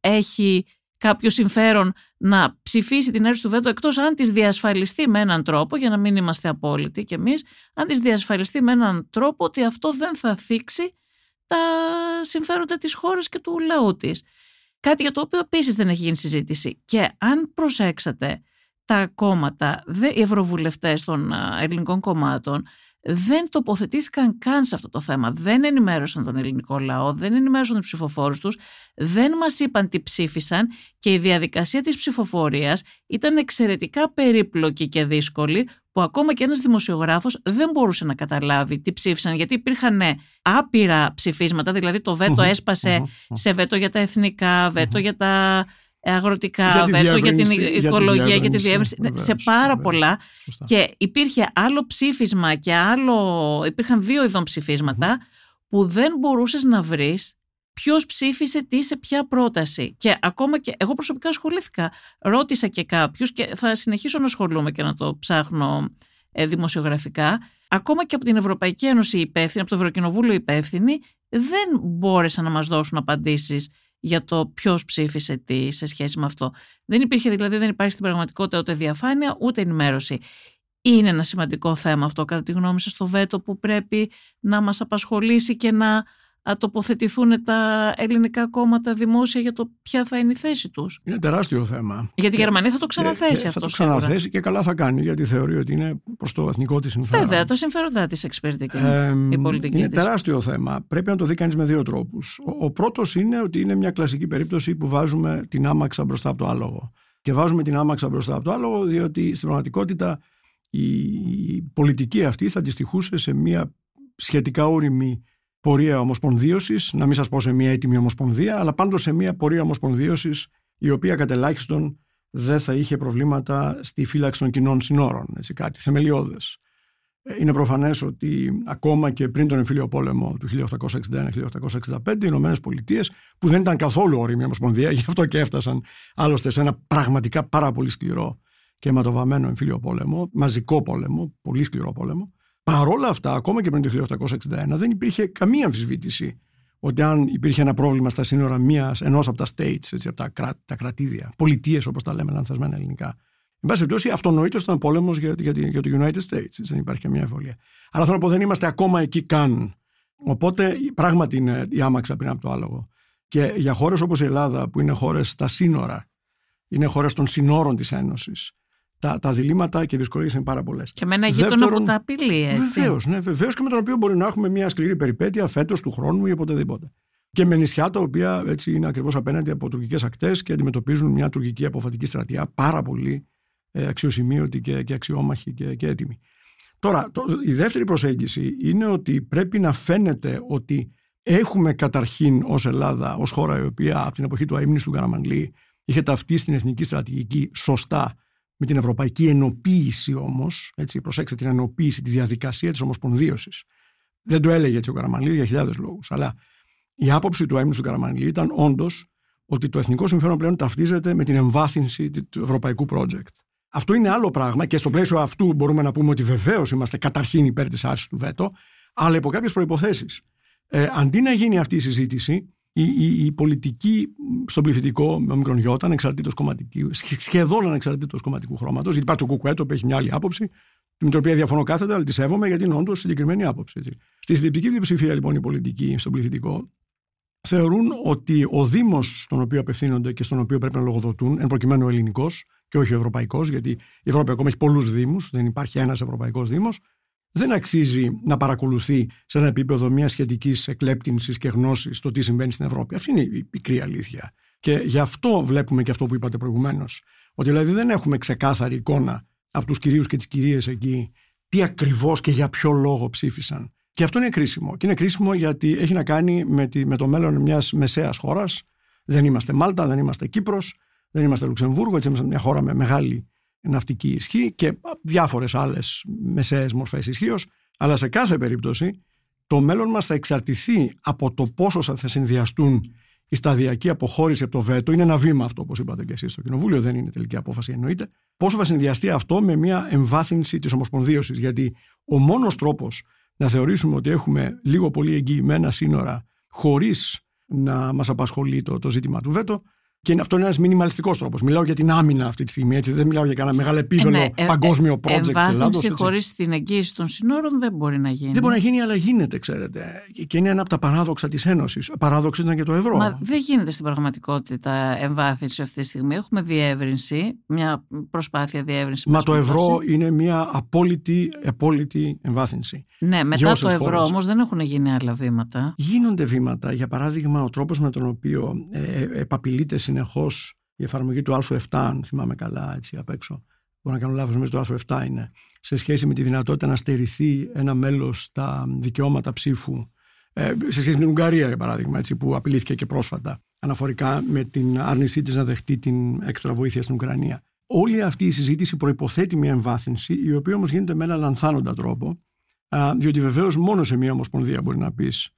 έχει κάποιο συμφέρον να ψηφίσει την έρευνα του βέτο εκτός αν της διασφαλιστεί με έναν τρόπο, για να μην είμαστε απόλυτοι κι εμείς, αν της διασφαλιστεί με έναν τρόπο ότι αυτό δεν θα θίξει τα συμφέροντα της χώρας και του λαού της. Κάτι για το οποίο επίσης δεν έχει γίνει συζήτηση. Και αν προσέξατε, τα κόμματα, οι ευρωβουλευτές των ελληνικών κομμάτων δεν τοποθετήθηκαν καν σε αυτό το θέμα. Δεν ενημέρωσαν τον ελληνικό λαό, δεν ενημέρωσαν τους ψηφοφόρους τους, δεν μας είπαν τι ψήφισαν και η διαδικασία της ψηφοφορίας ήταν εξαιρετικά περίπλοκη και δύσκολη που ακόμα και ένας δημοσιογράφος δεν μπορούσε να καταλάβει τι ψήφισαν γιατί υπήρχαν άπειρα ψηφίσματα, δηλαδή το βέτο έσπασε σε βέτο για τα εθνικά, βέτο για τα αγροτικά,
Για τη
βέτο για την
διεύρυνση, για τη
οικολογία, για τη
διεύρυνση,
διεύρυνση, ναι,
βεβαίως,
σε πάρα
βεβαίως.
πολλά
Σωστά.
και υπήρχε άλλο ψήφισμα και άλλο, υπήρχαν δύο ειδών ψηφίσματα που δεν μπορούσες να βρεις ποιος ψήφισε τι σε ποια πρόταση. Και ακόμα και εγώ προσωπικά ασχολήθηκα. Ρώτησα και κάποιους και θα συνεχίσω να ασχολούμαι και να το ψάχνω ε, δημοσιογραφικά. Ακόμα και από την Ευρωπαϊκή Ένωση υπεύθυνη, από το Ευρωκοινοβούλιο υπεύθυνοι, δεν μπόρεσαν να μας δώσουν απαντήσεις για το ποιος ψήφισε τι σε σχέση με αυτό. Δεν υπήρχε δηλαδή, δεν υπάρχει στην πραγματικότητα ούτε διαφάνεια ούτε ενημέρωση. Είναι ένα σημαντικό θέμα αυτό κατά τη γνώμη σας στο βέτο που πρέπει να μας απασχολήσει και να τοποθετηθούν τα ελληνικά κόμματα δημόσια για το ποια θα είναι η θέση τους.
Είναι τεράστιο θέμα.
Γιατί η Γερμανία θα το ξαναθέσει αυτό.
Θα το ξαναθέσει και καλά θα κάνει γιατί θεωρεί ότι είναι προς το εθνικό της συμφέρον.
Βέβαια, το συμφέροντά της εξυπηρετεί και η πολιτική
Είναι
της.
τεράστιο θέμα. Πρέπει να το δει κανείς με δύο τρόπους. Ο, ο πρώτος είναι ότι είναι μια κλασική περίπτωση που βάζουμε την άμαξα μπροστά από το άλογο. Και βάζουμε την άμαξα μπροστά από το άλογο διότι στην πραγματικότητα η πολιτική αυτή θα αντιστοιχούσε σε μια σχετικά όρημη πορεία ομοσπονδίωσης, να μην σας πω σε μια έτοιμη ομοσπονδία, αλλά πάντως σε μια πορεία ομοσπονδίωσης η οποία κατ' ελάχιστον δεν θα είχε προβλήματα στη φύλαξη των κοινών συνόρων. Έτσι, κάτι θεμελιώδες. Είναι προφανές ότι ακόμα και πριν τον εμφύλιο πόλεμο του 1861-1865, οι Ηνωμένες Πολιτείες, που δεν ήταν καθόλου όρημη ομοσπονδία, γι' αυτό και έφτασαν άλλωστε σε ένα πραγματικά πάρα πολύ σκληρό και αιματοβαμμένο εμφύλιο πόλεμο, μαζικό πόλεμο, πολύ σκληρό πόλεμο. Παρόλα αυτά, ακόμα και πριν το 1861, δεν υπήρχε καμία αμφισβήτηση ότι αν υπήρχε ένα πρόβλημα στα σύνορα μιας, ενός από τα states, έτσι, από τα, κρά, τα κρατήδια, πολιτείες όπως τα λέμε λανθασμένα ελληνικά, Εν πάση περιπτώσει, αυτονόητος ήταν πόλεμος για, για, για, το United States. Έτσι, δεν υπάρχει καμία εμβολία. Αλλά θέλω να πω, δεν είμαστε ακόμα εκεί καν. Οπότε, πράγματι είναι η άμαξα πριν από το άλογο. Και για χώρες όπως η Ελλάδα, που είναι χώρες στα σύνορα, είναι χώρες των συνόρων της Ένωσης, τα, τα διλήμματα και οι δυσκολίες είναι πάρα πολλές.
Και με ένα γείτονο που τα απειλεί, έτσι.
Βεβαίως, ναι, βεβαίως και με τον οποίο μπορεί να έχουμε μια σκληρή περιπέτεια φέτος του χρόνου ή οποτεδήποτε. Και με νησιά τα οποία έτσι είναι ακριβώς απέναντι από τουρκικές ακτές και αντιμετωπίζουν μια τουρκική αποφατική στρατεία πάρα πολύ ε, αξιοσημείωτη και, και αξιόμαχη και, και έτοιμη. Τώρα, το, η δεύτερη προσέγγιση είναι ότι πρέπει να φαίνεται ότι έχουμε καταρχήν ως Ελλάδα, ως χώρα η οποία από την εποχή του αίμνη του Καραμανλή είχε ταυτίσει την εθνική στρατηγική σωστά με την ευρωπαϊκή ενοποίηση όμως, έτσι, προσέξτε την ενοποίηση, τη διαδικασία της ομοσπονδίωσης. Δεν το έλεγε έτσι ο Καραμανλή για χιλιάδες λόγους. Αλλά η άποψη του αίμνη του Καραμανλή ήταν όντως ότι το εθνικό συμφέρον πλέον ταυτίζεται με την εμβάθυνση του ευρωπαϊκού project. Αυτό είναι άλλο πράγμα και στο πλαίσιο αυτού μπορούμε να πούμε ότι βεβαίως είμαστε καταρχήν υπέρ της άρσης του βέτο, αλλά υπό κάποιες προποθέσει. Ε, αντί να γίνει αυτή η συζήτηση, η, η, η πολιτική στον πληθυντικό με μικρον γιώτα, ανεξαρτήτω κομματικού, σχεδόν ανεξαρτήτως κομματικού χρώματος, γιατί υπάρχει το κουκουέτο που έχει μια άλλη άποψη, με την οποία διαφωνώ κάθετα, αλλά τη σέβομαι γιατί είναι όντως συγκεκριμένη άποψη. Έτσι. Στη συντριπτική πλειοψηφία λοιπόν οι πολιτικοί στον πληθυντικό θεωρούν ότι ο Δήμος στον οποίο απευθύνονται και στον οποίο πρέπει να λογοδοτούν, εν προκειμένου ο ελληνικός και όχι ο ευρωπαϊκός, γιατί η Ευρώπη ακόμα έχει πολλούς Δήμους, δεν υπάρχει ένας ευρωπαϊκός Δήμος, δεν αξίζει να παρακολουθεί σε ένα επίπεδο μια σχετικής εκλέπτυνσης και γνώσης το τι συμβαίνει στην Ευρώπη. Αυτή είναι η πικρή αλήθεια. Και γι' αυτό βλέπουμε και αυτό που είπατε προηγουμένως. Ότι δηλαδή δεν έχουμε ξεκάθαρη εικόνα από τους κυρίους και τις κυρίες εκεί τι ακριβώς και για ποιο λόγο ψήφισαν. Και αυτό είναι κρίσιμο. Και είναι κρίσιμο γιατί έχει να κάνει με, τη, με το μέλλον μιας μεσαίας χώρας. Δεν είμαστε Μάλτα, δεν είμαστε Κύπρος, δεν είμαστε Λουξεμβούργο, έτσι είμαστε μια χώρα με μεγάλη ναυτική ισχύ και διάφορες άλλες μεσαίες μορφές ισχύως. Αλλά σε κάθε περίπτωση το μέλλον μας θα εξαρτηθεί από το πόσο θα συνδυαστούν η σταδιακή αποχώρηση από το βέτο. Είναι ένα βήμα αυτό, όπως είπατε και εσείς στο Κοινοβούλιο, δεν είναι τελική απόφαση, εννοείται. Πόσο θα συνδυαστεί αυτό με μια εμβάθυνση της ομοσπονδίωσης. Γιατί ο μόνος τρόπος να θεωρήσουμε ότι έχουμε λίγο πολύ εγγυημένα σύνορα χωρίς να μας απασχολεί το, το ζήτημα του βέτο και αυτό είναι ένας μινιμαλιστικός τρόπος. Μιλάω για την άμυνα αυτή τη στιγμή. Έτσι. Δεν μιλάω για κανένα μεγάλο επίβολο ε, ναι, ε, παγκόσμιο project της Ελλάδα.
χωρίς την εγγύηση των συνόρων δεν μπορεί να γίνει.
Δεν μπορεί να γίνει, αλλά γίνεται, ξέρετε. Και είναι ένα από τα παράδοξα της Ένωσης. Παράδοξο ήταν και το ευρώ.
Μα δεν γίνεται στην πραγματικότητα εμβάθυνση αυτή τη στιγμή. Έχουμε διεύρυνση, μια προσπάθεια διεύρυνσης.
Μα το ευρώ είναι μια απόλυτη, απόλυτη εμβάθυνση.
Ναι, μετά το ευρώ όμως δεν έχουν γίνει άλλα βήματα.
Γίνονται βήματα. Για παράδειγμα, ο τρόπος με τον οποίο ε, ε επαπειλείται συνεχώς η εφαρμογή του άρθρου 7, αν θυμάμαι καλά έτσι απ' έξω. Μπορώ να κάνω λάθος, νομίζω το άρθρο 7 είναι. Σε σχέση με τη δυνατότητα να στερηθεί ένα μέλος στα δικαιώματα ψήφου. Ε, σε σχέση με την Ουγγαρία, για παράδειγμα, έτσι, που απειλήθηκε και πρόσφατα. Αναφορικά με την άρνησή της να δεχτεί την έξτρα βοήθεια στην Ουκρανία. Όλη αυτή η συζήτηση προποθέτει μια εμβάθυνση, η οποία όμως γίνεται με ένα λανθάνοντα τρόπο. διότι βεβαίως μόνο σε μια ομοσπονδία μπορεί να πεις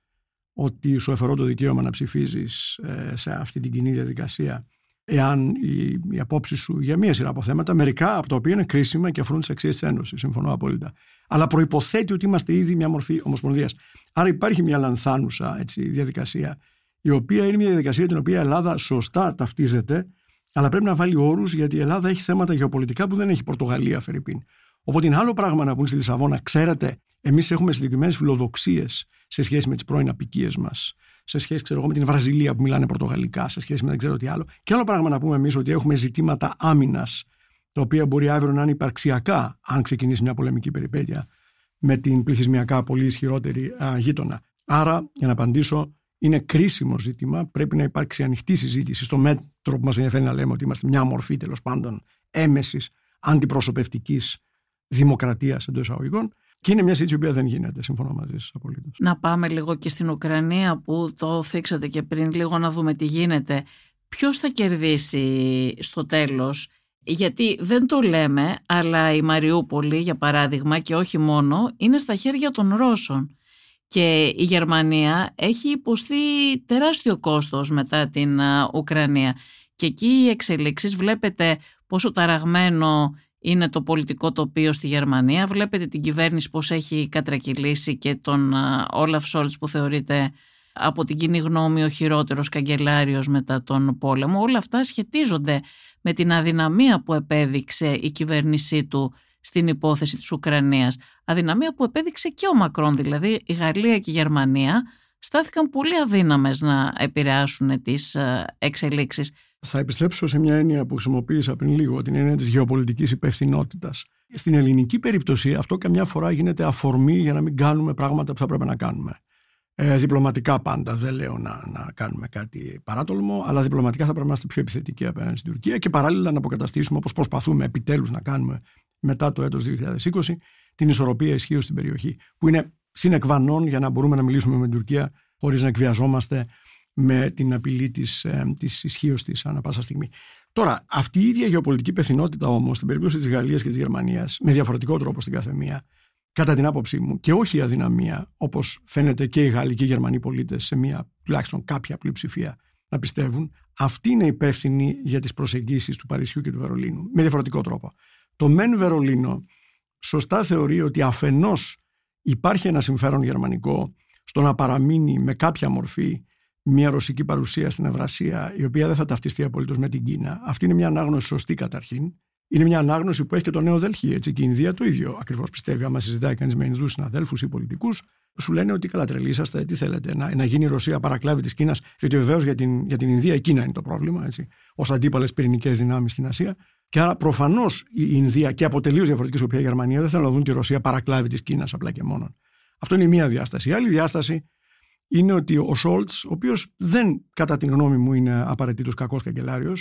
ότι σου αφαιρώ το δικαίωμα να ψηφίζεις ε, σε αυτή την κοινή διαδικασία εάν οι, οι απόψει σου για μία σειρά από θέματα, μερικά από τα οποία είναι κρίσιμα και αφορούν τις αξίες της Ένωσης. Συμφωνώ απόλυτα. Αλλά προποθέτει ότι είμαστε ήδη μια μορφή ομοσπονδίας. Άρα υπάρχει μια λανθάνουσα έτσι, διαδικασία, η οποία είναι μια διαδικασία την οποία η Ελλάδα σωστά ταυτίζεται, αλλά πρέπει να βάλει όρους γιατί η Ελλάδα έχει θέματα γεωπολιτικά που δεν έχει η Πορτογαλία, Φερρυπίν. Οπότε είναι άλλο πράγμα να πούν στη Λισαβόνα, ξέρετε, εμείς έχουμε συγκεκριμένες φιλοδοξίες σε σχέση με τις πρώην απικίες μας σε σχέση ξέρω εγώ, με την Βραζιλία που μιλάνε πορτογαλικά, σε σχέση με δεν ξέρω τι άλλο. Και άλλο πράγμα να πούμε εμείς ότι έχουμε ζητήματα άμυνας, τα οποία μπορεί αύριο να είναι υπαρξιακά, αν ξεκινήσει μια πολεμική περιπέτεια με την πληθυσμιακά πολύ ισχυρότερη α, γείτονα. Άρα, για να απαντήσω, είναι κρίσιμο ζήτημα. Πρέπει να υπάρξει ανοιχτή συζήτηση στο μέτρο που μας ενδιαφέρει να λέμε ότι είμαστε μια μορφή τέλος πάντων έμεσης αντιπροσωπευτικής δημοκρατίας εντός εισαγωγικών και είναι μια συζήτηση που δεν γίνεται, συμφωνώ μαζί σας απολύτως.
Να πάμε λίγο και στην Ουκρανία που το θίξατε και πριν, λίγο να δούμε τι γίνεται. Ποιος θα κερδίσει στο τέλος, γιατί δεν το λέμε, αλλά η Μαριούπολη, για παράδειγμα, και όχι μόνο, είναι στα χέρια των Ρώσων. Και η Γερμανία έχει υποστεί τεράστιο κόστος μετά την Ουκρανία. Και εκεί οι εξελίξεις βλέπετε πόσο ταραγμένο είναι το πολιτικό τοπίο στη Γερμανία. Βλέπετε την κυβέρνηση πώς έχει κατρακυλήσει και τον Όλαφ Σόλτς που θεωρείται από την κοινή γνώμη ο χειρότερος καγκελάριος μετά τον πόλεμο. Όλα αυτά σχετίζονται με την αδυναμία που επέδειξε η κυβέρνησή του στην υπόθεση της Ουκρανίας. Αδυναμία που επέδειξε και ο Μακρόν, δηλαδή η Γαλλία και η Γερμανία στάθηκαν πολύ αδύναμες να επηρεάσουν τις εξελίξεις.
Θα επιστρέψω σε μια έννοια που χρησιμοποίησα πριν λίγο, την έννοια της γεωπολιτικής υπευθυνότητας. Στην ελληνική περίπτωση αυτό καμιά φορά γίνεται αφορμή για να μην κάνουμε πράγματα που θα πρέπει να κάνουμε. Ε, διπλωματικά πάντα, δεν λέω να, να κάνουμε κάτι παράτολμο, αλλά διπλωματικά θα πρέπει να είμαστε πιο επιθετικοί απέναντι στην Τουρκία και παράλληλα να αποκαταστήσουμε, όπως προσπαθούμε επιτέλους να κάνουμε μετά το έτος 2020, την ισορροπία ισχύω στην περιοχή, που είναι συνεκβανών για να μπορούμε να μιλήσουμε με την Τουρκία χωρίς να εκβιαζόμαστε με την απειλή της, ε, της ισχύως της ανά πάσα στιγμή. Τώρα, αυτή η ίδια γεωπολιτική υπευθυνότητα όμως στην περίπτωση της Γαλλίας και της Γερμανίας, με διαφορετικό τρόπο στην κάθε μία, κατά την άποψή μου, και όχι η αδυναμία, όπως φαίνεται και οι Γάλλοι και οι Γερμανοί πολίτες σε μία τουλάχιστον κάποια πλειοψηφία να πιστεύουν, αυτή είναι υπεύθυνη για τις προσεγγίσεις του Παρισιού και του Βερολίνου. Με διαφορετικό τρόπο. Το μεν Βερολίνο σωστά θεωρεί ότι αφενός υπάρχει ένα συμφέρον γερμανικό στο να παραμείνει με κάποια μορφή μια ρωσική παρουσία στην Ευρασία, η οποία δεν θα ταυτιστεί απολύτως με την Κίνα. Αυτή είναι μια ανάγνωση σωστή καταρχήν. Είναι μια ανάγνωση που έχει και το Νέο Δελχή. Έτσι, και η Ινδία το ίδιο ακριβώς πιστεύει. Άμα συζητάει κανείς με Ινδούς συναδέλφους ή πολιτικούς, σου λένε ότι καλά τρελήσαστε, τι θέλετε, να, να γίνει η Ρωσία παρακλάβη της Κίνας, διότι βεβαίως για την, για την Ινδία η Κίνα είναι το πρόβλημα, ως αντίπαλες πυρηνικές δυνάμεις στην Ασία. Και άρα προφανώς η Ινδία και από τελείως διαφορετική οποία η Γερμανία δεν θέλουν να δουν τη Ρωσία παρακλάβη της Κίνας απλά και μόνο. Αυτό είναι η μία διάσταση. Η άλλη διάσταση είναι ότι ο Σόλτς, ο οποίος δεν κατά την γνώμη μου είναι απαραίτητος κακός καγκελάριο,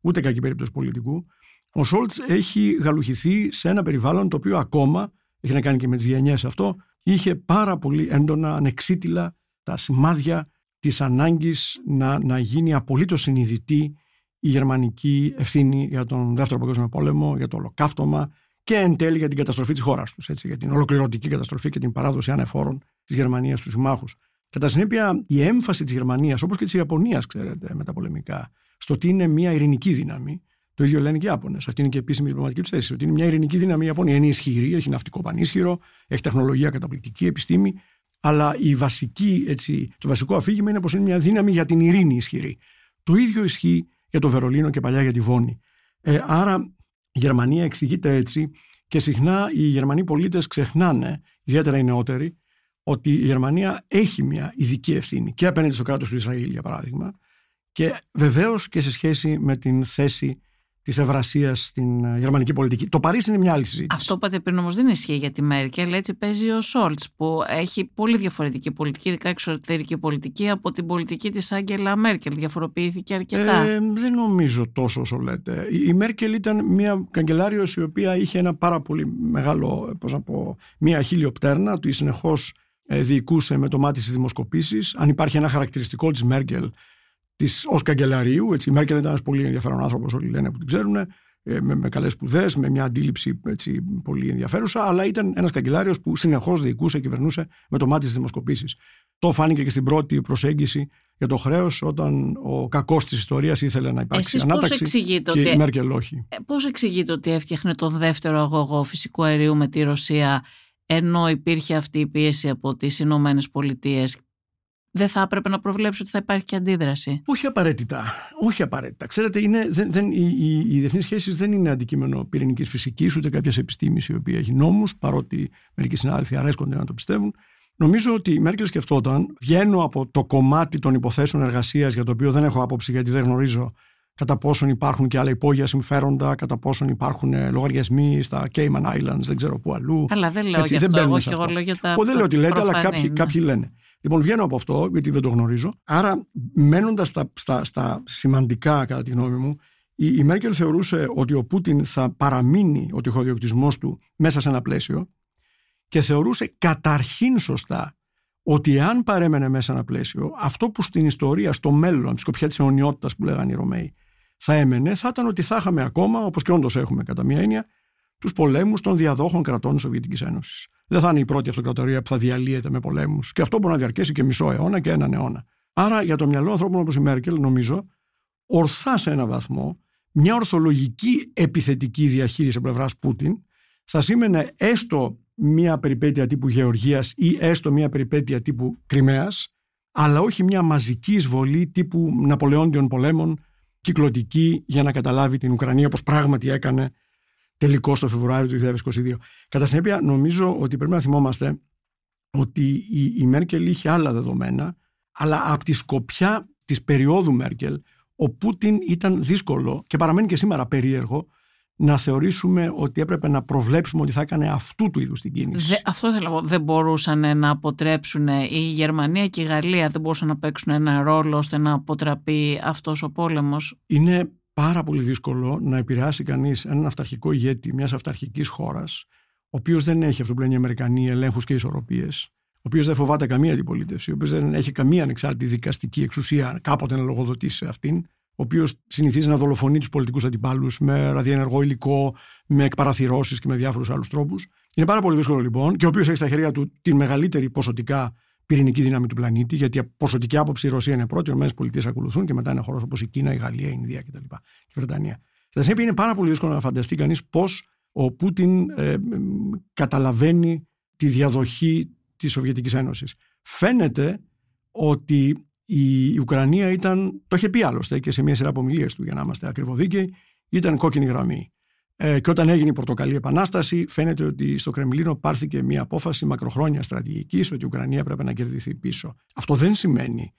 ούτε κακή περίπτωση πολιτικού, ο Σόλτς έχει γαλουχηθεί σε ένα περιβάλλον το οποίο ακόμα, έχει να κάνει και με τις γενιές αυτό, είχε πάρα πολύ έντονα, ανεξίτηλα τα σημάδια της ανάγκης να, να γίνει απολύτως συνειδητή η γερμανική ευθύνη για τον Δεύτερο Παγκόσμιο Πόλεμο, για το ολοκαύτωμα και εν τέλει για την καταστροφή της χώρας τους, για την ολοκληρωτική καταστροφή και την παράδοση ανεφόρων της Γερμανίας στους συμμάχους. Κατά συνέπεια, η έμφαση της Γερμανίας, όπως και της Ιαπωνίας, ξέρετε, με τα πολεμικά, στο ότι είναι μια ειρηνική δύναμη, το ίδιο λένε και οι Ιάπωνες. Αυτή είναι και επίσημη διπλωματική τους θέση. Ότι είναι μια ειρηνική δύναμη η Ιαπωνία. Είναι ισχυρή, έχει ναυτικό πανίσχυρο, έχει τεχνολογία καταπληκτική, επιστήμη. Αλλά η βασική, έτσι, το βασικό αφήγημα είναι πως είναι μια δύναμη για την ειρήνη ισχυρή. Το ίδιο ισχύει για το Βερολίνο και παλιά για τη Βόνη. Ε, άρα η Γερμανία εξηγείται έτσι και συχνά οι Γερμανοί πολίτες ξεχνάνε, ιδιαίτερα οι νεότεροι, ότι η Γερμανία έχει μια ειδική ευθύνη και απέναντι στο κράτος του Ισραήλ για παράδειγμα και βεβαίως και σε σχέση με την θέση της ευρασίας στην ε, γερμανική πολιτική. Το Παρίσι είναι μια άλλη συζήτηση.
Αυτό που είπατε πριν όμως δεν ισχύει για τη Μέρκελ. Έτσι παίζει ο Σόλτς, που έχει πολύ διαφορετική πολιτική, ειδικά εξωτερική πολιτική, από την πολιτική της Άγγελα Μέρκελ. Διαφοροποιήθηκε αρκετά.
Ε, δεν νομίζω τόσο όσο λέτε. Η Μέρκελ ήταν μια καγκελάριος η οποία είχε ένα πάρα πολύ μεγάλο, πώς να πω, μια χίλιο πτέρνα, του συνεχώς ε, διοικούσε με το μάτι στις δημοσκοπήσεις. Αν υπάρχει ένα χαρακτηριστικό της Μέρκελ ως καγκελαρίου, έτσι, η Μέρκελ ήταν ένας πολύ ενδιαφέρον άνθρωπος, όλοι λένε που την ξέρουν, ε, με, με καλές σπουδές, με μια αντίληψη έτσι, πολύ ενδιαφέρουσα, αλλά ήταν ένας καγκελάριος που συνεχώς διοικούσε, κυβερνούσε με το μάτι στις δημοσκοπήσεις. Το φάνηκε και στην πρώτη προσέγγιση για το χρέος, όταν ο κακός της ιστορίας ήθελε να υπάρξει
Εσείς
ανάταξη. και
ότι...
η Μέρκελ όχι.
Ε, Πώς εξηγείτε ότι έφτιαχνε το δεύτερο αγωγό φυσικού αερίου με τη Ρωσία, ενώ υπήρχε αυτή η πίεση από τις Ηνωμένες Πολιτείες δεν θα έπρεπε να προβλέψει ότι θα υπάρχει και αντίδραση.
Όχι απαραίτητα. Όχι απαραίτητα. Ξέρετε, είναι, δεν, δεν, οι, οι, οι διεθνείς σχέσεις δεν είναι αντικείμενο πυρηνικής φυσικής ούτε κάποιας επιστήμης η οποία έχει νόμους, παρότι μερικοί συνάδελφοι αρέσκονται να το πιστεύουν. Νομίζω ότι η Μέρκελ σκεφτόταν, βγαίνω από το κομμάτι των υποθέσεων εργασίας για το οποίο δεν έχω άποψη γιατί δεν γνωρίζω κατά πόσον υπάρχουν και άλλα υπόγεια συμφέροντα, κατά πόσον υπάρχουν ε, λογαριασμοί στα Cayman Islands, δεν ξέρω πού αλλού.
Αλλά δεν λέω Έτσι, για αυτό, εγώ και εγώ λέω για τα
Ο, Δεν λέω ότι λέτε, αλλά κάποιοι, ναι. κάποιοι λένε. Λοιπόν, βγαίνω από αυτό, γιατί δεν το γνωρίζω. Άρα, μένοντας στα, στα, στα σημαντικά, κατά τη γνώμη μου, η, η Μέρκελ θεωρούσε ότι ο Πούτιν θα παραμείνει ο τυχοδιοκτισμός του μέσα σε ένα πλαίσιο και θεωρούσε καταρχήν σωστά ότι αν παρέμενε μέσα σε ένα πλαίσιο, αυτό που στην ιστορία, στο μέλλον, από τη σκοπιά της αιωνιότητας που λέγανε οι Ρωμαίοι, θα έμενε, θα ήταν ότι θα είχαμε ακόμα, όπως και όντως έχουμε κατά μία έννοια, τους πολέμους των διαδόχων κρατών της Σοβιετικής Ένωσης. Δεν θα είναι η πρώτη αυτοκρατορία που θα διαλύεται με πολέμους. Και αυτό μπορεί να διαρκέσει και μισό αιώνα και έναν αιώνα. Άρα, για το μυαλό ανθρώπων όπως η Μέρκελ, νομίζω, ορθά σε έναν βαθμό, μια ορθολογική επιθετική διαχείριση από πλευράς Πούτιν θα σήμαινε έστω μια περιπέτεια τύπου Γεωργίας ή έστω μια περιπέτεια τύπου Κρυμαίας, αλλά όχι μια μαζική εισβολή τύπου Ναπολεόντιων πολέμων, κυκλωτική για να καταλάβει την Ουκρανία όπως πράγματι έκανε τελικό το Φεβρουάριο του 2022. Κατά συνέπεια, νομίζω ότι πρέπει να θυμόμαστε ότι η, η Μέρκελ είχε άλλα δεδομένα, αλλά από τη σκοπιά της περίοδου Μέρκελ, ο Πούτιν ήταν δύσκολο και παραμένει και σήμερα περίεργο να θεωρήσουμε ότι έπρεπε να προβλέψουμε ότι θα έκανε αυτού του είδους την κίνηση.
Δε, αυτό θέλω να πω. Δεν μπορούσαν να αποτρέψουν η Γερμανία και η Γαλλία δεν μπορούσαν να παίξουν ένα ρόλο ώστε να αποτραπεί αυτός ο πόλεμος.
Είναι πάρα πολύ δύσκολο να επηρεάσει κανείς έναν αυταρχικό ηγέτη μιας αυταρχικής χώρας ο οποίος δεν έχει αυτό που λένε οι Αμερικανοί ελέγχους και ισορροπίες, ο οποίος δεν φοβάται καμία αντιπολίτευση, ο οποίος δεν έχει καμία ανεξάρτητη δικαστική εξουσία κάποτε να λογοδοτήσει σε αυτήν, ο οποίος συνηθίζει να δολοφονεί τους πολιτικούς αντιπάλους με ραδιενεργό υλικό, με εκπαραθυρώσεις και με διάφορους άλλους τρόπους. Είναι πάρα πολύ δύσκολο λοιπόν και ο οποίος έχει στα χέρια του τη μεγαλύτερη ποσοτικά πυρηνική δύναμη του πλανήτη, γιατί από ποσοτική άποψη η Ρωσία είναι πρώτη, οι ΗΠΑ ακολουθούν και μετά είναι χώρος όπως η Κίνα, η Γαλλία, η Ινδία κτλ. Και η Βρετανία. Στα συνέπεια είναι πάρα πολύ δύσκολο να φανταστεί κανείς πώς ο Πούτιν ε, καταλαβαίνει τη διαδοχή της Σοβιετικής Ένωσης. Φαίνεται ότι η Ουκρανία ήταν, το είχε πει άλλωστε και σε μια σειρά από του για να είμαστε ακριβοδίκαιοι, ήταν κόκκινη γραμμή. Ε, και όταν έγινε η Πορτοκαλή Επανάσταση, φαίνεται ότι στο Κρεμλίνο πάρθηκε μια απόφαση μακροχρόνια στρατηγικής ότι η Ουκρανία πρέπει να κερδιθεί πίσω. Αυτό δεν σημαίνει,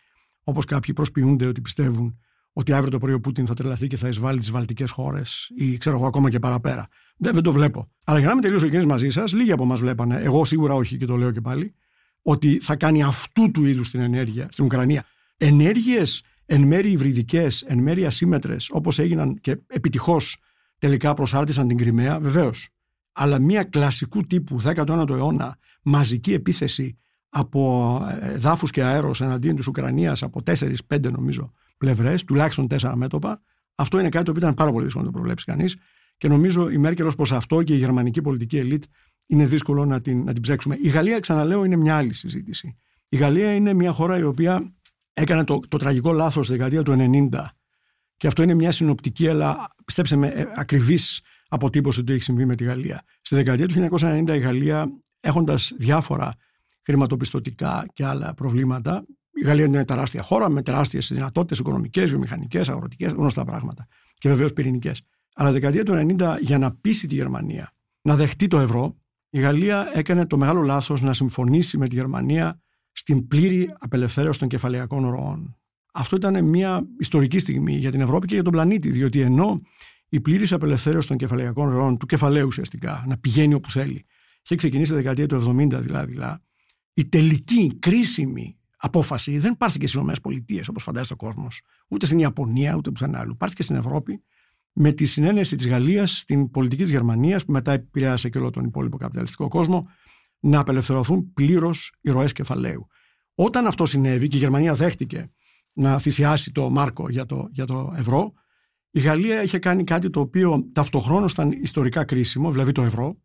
όπως κάποιοι προσποιούνται ότι πιστεύουν, ότι αύριο το πρωί ο Πούτιν θα τρελαθεί και θα εισβάλλει τις βαλτικές χώρες ή ξέρω εγώ ακόμα και παραπέρα. Δεν, δεν το βλέπω. Αλλά για να είμαι τελείω ειλικρινή μαζί σας, λίγοι από εμάς βλέπανε, εγώ σίγουρα όχι και το λέω και πάλι, ότι θα κάνει αυτού του είδους την ενέργεια στην Ουκρανία ενέργειες εν μέρει υβριδικές, εν μέρει ασύμετρες, όπως έγιναν και επιτυχώς τελικά προσάρτησαν την Κρυμαία, βεβαίως. Αλλά μια κλασικού τύπου 19ο αιώνα μαζική επίθεση από ε, δάφους και αέρος εναντίον της Ουκρανίας από 4-5 νομίζω πλευρές, τουλάχιστον 4 μέτωπα, αυτό είναι κάτι το οποίο ήταν πάρα πολύ δύσκολο να το προβλέψει κανείς. Και νομίζω η Μέρκελ ως προς αυτό και η γερμανική πολιτική ελίτ είναι δύσκολο να την, να την ψέξουμε. Η Γαλλία, ξαναλέω, είναι μια άλλη συζήτηση. Η Γαλλία είναι μια χώρα η οποία έκανε το, το τραγικό λάθος στη δεκαετία του 90. Και αυτό είναι μια συνοπτική, αλλά πιστέψτε με, ε, ακριβής αποτύπωση του τι έχει συμβεί με τη Γαλλία. Στη δεκαετία του 1990 η Γαλλία, έχοντας διάφορα χρηματοπιστωτικά και άλλα προβλήματα, η Γαλλία είναι τεράστια χώρα με τεράστιες δυνατότητες οικονομικές, βιομηχανικές, αγροτικές, γνωστά πράγματα. Και βεβαίως πυρηνικές. Αλλά τη δεκαετία του 90, για να πείσει τη Γερμανία να δεχτεί το ευρώ, η Γαλλία έκανε το μεγάλο λάθος να συμφωνήσει με τη Γερμανία στην πλήρη απελευθέρωση των κεφαλαιακών ροών. Αυτό ήταν μια ιστορική στιγμή για την Ευρώπη και για τον πλανήτη, διότι ενώ η πλήρης απελευθέρωση των κεφαλαιακών ροών, του κεφαλαίου ουσιαστικά, να πηγαίνει όπου θέλει, είχε ξεκινήσει τη δεκαετία του 70 δηλαδή, η τελική κρίσιμη απόφαση δεν πάρθηκε στις ΗΠΑ όπως φαντάζεται ο κόσμος, ούτε στην Ιαπωνία, ούτε πουθενά άλλου. Πάρθηκε στην Ευρώπη με τη συνένεση της Γαλλίας στην πολιτική της Γερμανίας, που μετά επηρέασε και όλο τον υπόλοιπο καπιταλιστικό κόσμο, να απελευθερωθούν πλήρως οι ροές κεφαλαίου. Όταν αυτό συνέβη και η Γερμανία δέχτηκε να θυσιάσει το Μάρκο για το, για το ευρώ, Η Γαλλία είχε κάνει κάτι το οποίο ταυτοχρόνως ήταν ιστορικά κρίσιμο, δηλαδή το ευρώ,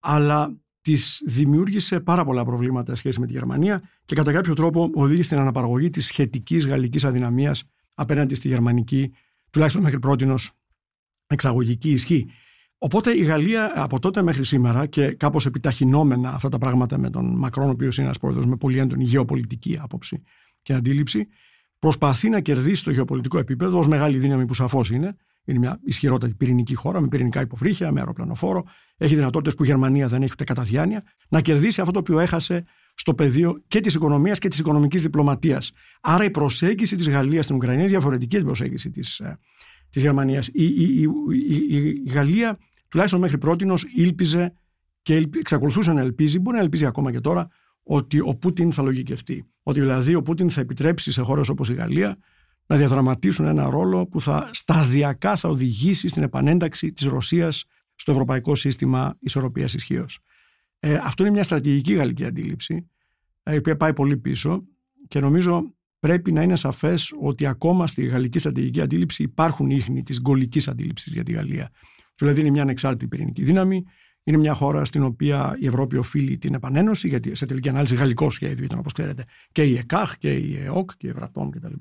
αλλά της δημιούργησε πάρα πολλά προβλήματα σχέση με τη Γερμανία και κατά κάποιο τρόπο οδήγησε στην αναπαραγωγή της σχετικής γαλλικής αδυναμίας απέναντι στη γερμανική, τουλάχιστον μέχρι πρώτη εξαγωγική ισχύ. Οπότε η Γαλλία από τότε μέχρι σήμερα και κάπως επιταχυνόμενα αυτά τα πράγματα με τον Μακρόν, ο οποίος είναι ένας πρόεδρος με πολύ έντονη γεωπολιτική άποψη και αντίληψη, προσπαθεί να κερδίσει το γεωπολιτικό επίπεδο ως μεγάλη δύναμη που σαφώς είναι. Είναι μια ισχυρότατη πυρηνική χώρα με πυρηνικά υποβρύχια, με αεροπλανοφόρο. Έχει δυνατότητες που η Γερμανία δεν έχει ούτε κατά διάνοια να κερδίσει αυτό το οποίο έχασε στο πεδίο και της οικονομίας και της οικονομικής διπλωματίας. Άρα η προσέγγιση της Γαλλίας στην Ουκρανία είναι διαφορετική από την προσέγγιση της της ε, Γερμανίας. Η, η, η, η, Γαλλία, τουλάχιστον μέχρι πρώτη, ήλπιζε και εξακολουθούσε να ελπίζει, μπορεί να ελπίζει ακόμα και τώρα, ότι ο Πούτιν θα λογικευτεί. Ότι δηλαδή ο Πούτιν θα επιτρέψει σε χώρες όπως η Γαλλία να διαδραματίσουν ένα ρόλο που θα σταδιακά θα οδηγήσει στην επανένταξη της Ρωσίας στο ευρωπαϊκό σύστημα ισορροπίας ισχύως. Ε, αυτό είναι μια στρατηγική γαλλική αντίληψη, ε, η οποία πάει πολύ πίσω και νομίζω πρέπει να είναι σαφές ότι ακόμα στη γαλλική στρατηγική αντίληψη υπάρχουν ίχνη της γκολικής αντίληψης για τη Γαλλία. Δηλαδή είναι μια ανεξάρτητη πυρηνική δύναμη, είναι μια χώρα στην οποία η Ευρώπη οφείλει την επανένωση, γιατί σε τελική ανάλυση γαλλικό σχέδιο ήταν όπως ξέρετε και η ΕΚΑΧ και η ΕΟΚ και η Ευρατόμ κτλ.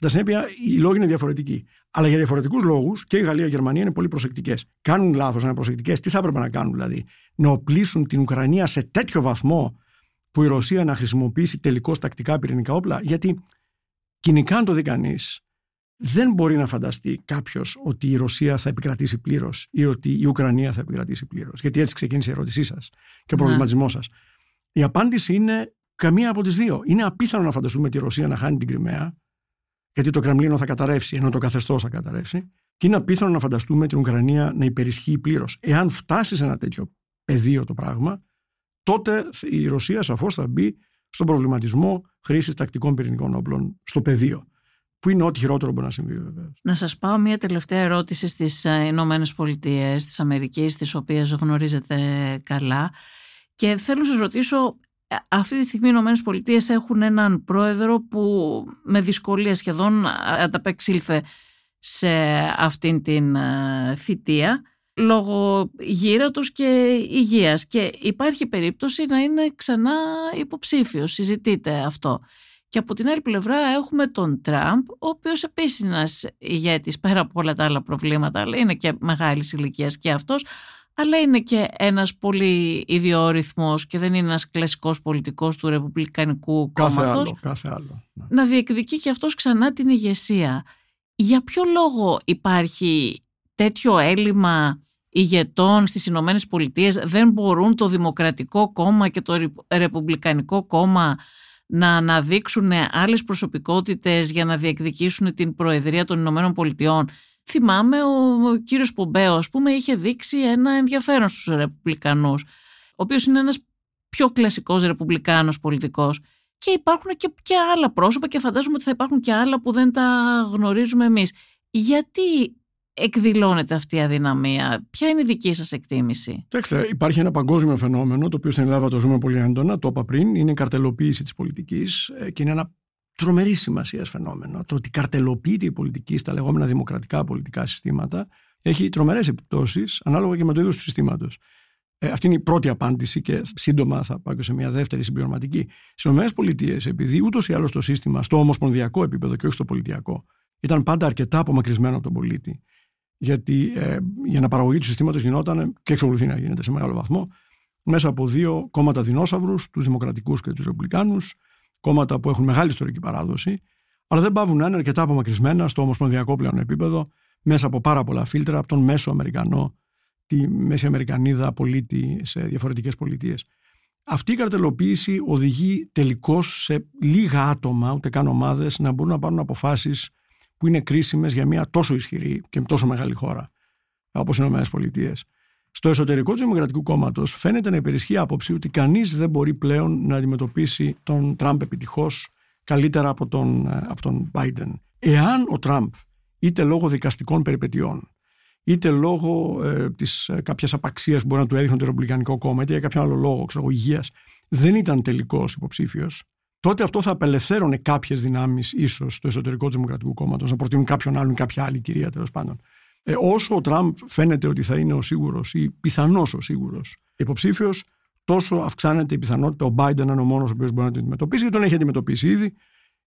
Κατά συνέπεια, οι λόγοι είναι διαφορετικοί. Αλλά για διαφορετικούς λόγους και η Γαλλία και η Γερμανία είναι πολύ προσεκτικές. Κάνουν λάθος να είναι προσεκτικές. Τι θα έπρεπε να κάνουν δηλαδή, να οπλίσουν την Ουκρανία σε τέτοιο βαθμό που η Ρωσία να χρησιμοποιήσει τελικώς τακτικά πυρηνικά όπλα. Γιατί κοινικά, αν το δει κανείς, δεν μπορεί να φανταστεί κάποιος ότι η Ρωσία θα επικρατήσει πλήρως ή ότι η Ουκρανία θα επικρατήσει πλήρως. Γιατί έτσι ξεκίνησε η ερώτησή σας και ο ναι. προβληματισμός σας. Η απάντηση είναι καμία από τις δύο. Είναι απίθανο να φανταστούμε τη Ρωσία να χάνει την Κρυμαία γιατί το Κρεμλίνο θα καταρρεύσει, ενώ το καθεστώς θα καταρρεύσει. Και είναι απίθανο να φανταστούμε την Ουκρανία να υπερισχύει πλήρως. Εάν φτάσει σε ένα τέτοιο πεδίο το πράγμα, τότε η Ρωσία σαφώς θα μπει στον προβληματισμό χρήσης τακτικών πυρηνικών όπλων στο πεδίο. Που είναι ό,τι χειρότερο μπορεί να συμβεί, βεβαίως.
Να σας πάω μια τελευταία ερώτηση στις ε, Ηνωμένες Πολιτείες της Αμερικής, τις οποίες γνωρίζετε καλά. Και θέλω να σας ρωτήσω αυτή τη στιγμή οι Ηνωμένες Πολιτείες έχουν έναν πρόεδρο που με δυσκολία σχεδόν ανταπεξήλθε σε αυτήν την ε, θητεία λόγω γύρατος και υγείας και υπάρχει περίπτωση να είναι ξανά υποψήφιος, συζητείτε αυτό. Και από την άλλη πλευρά έχουμε τον Τραμπ, ο οποίος επίσης είναι ένας ηγέτης πέρα από όλα τα άλλα προβλήματα, αλλά είναι και μεγάλης ηλικίας και αυτός, αλλά είναι και ένας πολύ ιδιόρυθμος και δεν είναι ένας κλασικός πολιτικός του Ρεπουμπλικανικού
κάθε
κόμματος.
Άλλο, κάθε άλλο.
Ναι. Να διεκδικεί και αυτός ξανά την ηγεσία. Για ποιο λόγο υπάρχει τέτοιο έλλειμμα ηγετών στις Ηνωμένες Πολιτείες δεν μπορούν το Δημοκρατικό Κόμμα και το Ρεπουμπλικανικό Κόμμα να αναδείξουν άλλες προσωπικότητες για να διεκδικήσουν την Προεδρία των Ηνωμένων Πολιτειών θυμάμαι ο κύριος Πομπέο, ας πούμε, είχε δείξει ένα ενδιαφέρον στους Ρεπουμπλικανούς, ο οποίος είναι ένας πιο κλασικός Ρεπουμπλικάνος πολιτικός. Και υπάρχουν και, και άλλα πρόσωπα και φαντάζομαι ότι θα υπάρχουν και άλλα που δεν τα γνωρίζουμε εμείς. Γιατί εκδηλώνεται αυτή η αδυναμία, ποια είναι η δική σας εκτίμηση;
Κοιτάξτε, υπάρχει ένα παγκόσμιο φαινόμενο, το οποίο στην Ελλάδα το ζούμε πολύ έντονα, το είπα πριν, είναι η καρτελοποίηση της πολιτικής ε, και είναι ένα τρομερή σημασία φαινόμενο. Το ότι καρτελοποιείται η πολιτική στα λεγόμενα δημοκρατικά πολιτικά συστήματα έχει τρομερές επιπτώσεις ανάλογα και με το είδος του συστήματος. Ε, αυτή είναι η πρώτη απάντηση και σύντομα θα πάω και σε μια δεύτερη συμπληρωματική. Στις ΗΠΑ, επειδή ούτως ή άλλως το σύστημα στο ομοσπονδιακό επίπεδο και όχι στο πολιτιακό ήταν πάντα αρκετά απομακρυσμένο από τον πολίτη. Γιατί ε, η αναπαραγωγή του συστήματος γινόταν και εξακολουθεί να γίνεται σε μεγάλο βαθμό μέσα από δύο κόμματα δεινόσαυρους, τους Δημοκρατικούς και τους Ρεπουμπλικάνους, κόμματα που έχουν μεγάλη ιστορική παράδοση, αλλά δεν πάβουν να είναι αρκετά απομακρυσμένα στο ομοσπονδιακό πλέον επίπεδο, μέσα από πάρα πολλά φίλτρα, από τον μέσο Αμερικανό, τη μέση Αμερικανίδα πολίτη σε διαφορετικές πολιτείες. Αυτή η καρτελοποίηση οδηγεί τελικώς σε λίγα άτομα, ούτε καν ομάδες, να μπορούν να πάρουν αποφάσεις που είναι κρίσιμες για μια τόσο ισχυρή και τόσο μεγάλη χώρα όπως οι ΗΠΑ. Στο εσωτερικό του Δημοκρατικού Κόμματος φαίνεται να υπερισχύει άποψη ότι κανείς δεν μπορεί πλέον να αντιμετωπίσει τον Τραμπ επιτυχώς καλύτερα από τον, ε, από τον Biden. Εάν ο Τραμπ, είτε λόγω δικαστικών περιπετειών, είτε λόγω ε, της ε, κάποιας απαξίας που μπορεί να του έδειχνε το Ρεπουμπλικανικό Κόμμα, είτε για κάποιο άλλο λόγο, ξέρω υγείας, δεν ήταν τελικός υποψήφιος, τότε αυτό θα απελευθέρωνε κάποιες δυνάμεις, ίσως στο εσωτερικό του Δημοκρατικού Κόμματος, να προτείνουν κάποιον άλλον, κάποια άλλη κυρία τέλος πάντων. Ε, όσο ο Τραμπ φαίνεται ότι θα είναι ο σίγουρος ή πιθανό ο σίγουρος υποψήφιος, τόσο αυξάνεται η πιθανότητα ο Biden να είναι ο μόνος ο οποίος μπορεί να την αντιμετωπίσει και τον έχει αντιμετωπίσει ήδη.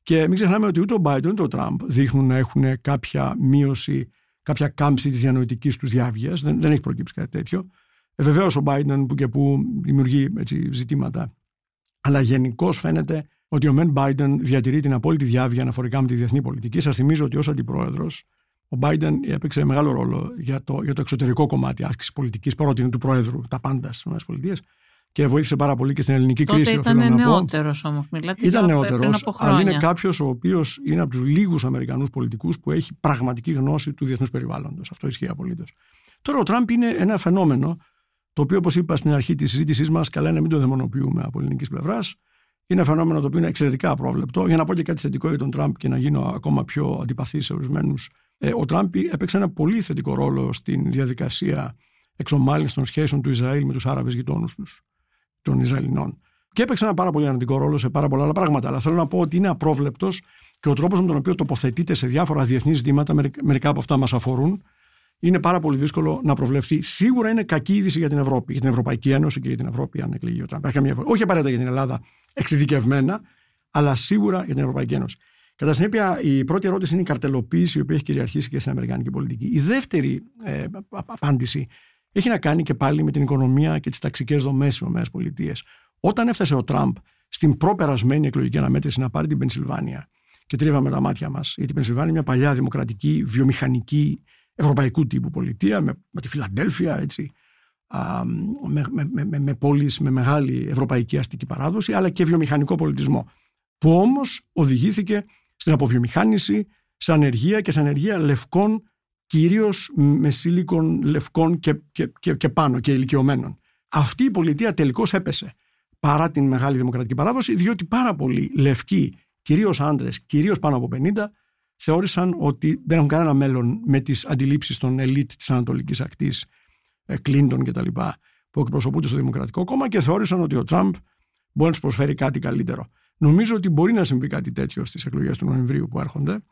Και μην ξεχνάμε ότι ούτε ο Biden ούτε ο Τραμπ δείχνουν να έχουν κάποια μείωση, κάποια κάμψη της διανοητικής τους διάβγειας. Δεν, δεν έχει προκύψει κάτι τέτοιο. Ε, Βεβαίως ο Biden που και που δημιουργεί έτσι, ζητήματα. Αλλά γενικώς φαίνεται ότι ο Μεν Biden διατηρεί την απόλυτη διάβγεια αναφορικά με τη διεθνή πολιτική. Σας θυμίζω ότι ως αντιπρόεδρος ο Biden έπαιξε μεγάλο ρόλο για το, για το εξωτερικό κομμάτι άσκησης πολιτικής, παρότι είναι του Προέδρου τα πάντα στις ΗΠΑ και βοήθησε πάρα πολύ και στην ελληνική
Τότε
κρίση.
Ήταν νεότερος όμως, μιλάτε.
Ήταν νεότερος, αλλά είναι κάποιος ο οποίος είναι από τους λίγους Αμερικανούς πολιτικούς που έχει πραγματική γνώση του διεθνούς περιβάλλοντος. Αυτό ισχύει απολύτως. Τώρα ο Τραμπ είναι ένα φαινόμενο το οποίο, όπως είπα στην αρχή της συζήτησής μας, καλά είναι να μην το δαιμονοποιούμε από ελληνικής πλευράς. Είναι ένα φαινόμενο το οποίο είναι εξαιρετικά απρόβλεπτο. Για να πω και κάτι θετικό για τον Τραμπ και να γίνω ακόμα πιο αντιπαθή σε ορισμένους, ε, ο Τραμπ έπαιξε ένα πολύ θετικό ρόλο στην διαδικασία εξομάλυνσης των σχέσεων του Ισραήλ με τους Άραβες γειτόνους τους των Ισραηλινών. Και έπαιξε ένα πάρα πολύ αρνητικό ρόλο σε πάρα πολλά άλλα πράγματα. Αλλά θέλω να πω ότι είναι απρόβλεπτος και ο τρόπος με τον οποίο τοποθετείται σε διάφορα διεθνή ζητήματα, μερικά από αυτά μας αφορούν, είναι πάρα πολύ δύσκολο να προβλεφθεί. Σίγουρα είναι κακή είδηση για την Ευρώπη, για την Ευρωπαϊκή Ένωση και για την Ευρώπη, αν εκλεγεί ο Τραμπ. Όχι απαραίτητα για την Ελλάδα εξειδικευμένα, αλλά σίγουρα για την Ευρωπαϊκή Ένωση. Κατά συνέπεια, η πρώτη ερώτηση είναι η καρτελοποίηση, η οποία έχει κυριαρχήσει και στην Αμερικανική πολιτική. Η δεύτερη ε, απάντηση έχει να κάνει και πάλι με την οικονομία και τις ταξικές δομές στις ΗΠΑ. Όταν έφτασε ο Τραμπ στην προπερασμένη εκλογική αναμέτρηση να πάρει την Πενσιλβάνια και τρίβαμε τα μάτια μας, γιατί η Πενσιλβάνια είναι μια παλιά δημοκρατική, βιομηχανική, ευρωπαϊκού τύπου πολιτεία, με, με τη Φιλαντέλφια, έτσι, α, με, με, με, με πόλεις με μεγάλη ευρωπαϊκή αστική παράδοση, αλλά και βιομηχανικό πολιτισμό, που όμως οδηγήθηκε στην αποβιομηχάνηση, σε ανεργία και σε ανεργία λευκών Κυρίως με σίλικων λευκών και, και, και, και πάνω και ηλικιωμένων. Αυτή η πολιτεία τελικώς έπεσε παρά την μεγάλη δημοκρατική παράδοση, διότι πάρα πολλοί λευκοί, κυρίως άντρες, κυρίως πάνω από 50, θεώρησαν ότι δεν έχουν κανένα μέλλον με τις αντιλήψεις των ελίτ της Ανατολικής Ακτής, Κλίντον κτλ., που εκπροσωπούνται στο Δημοκρατικό Κόμμα και θεώρησαν ότι ο Τραμπ μπορεί να τους προσφέρει κάτι καλύτερο. Νομίζω ότι μπορεί να συμβεί κάτι τέτοιο στις εκλογές του Νοεμβρίου που έρχονται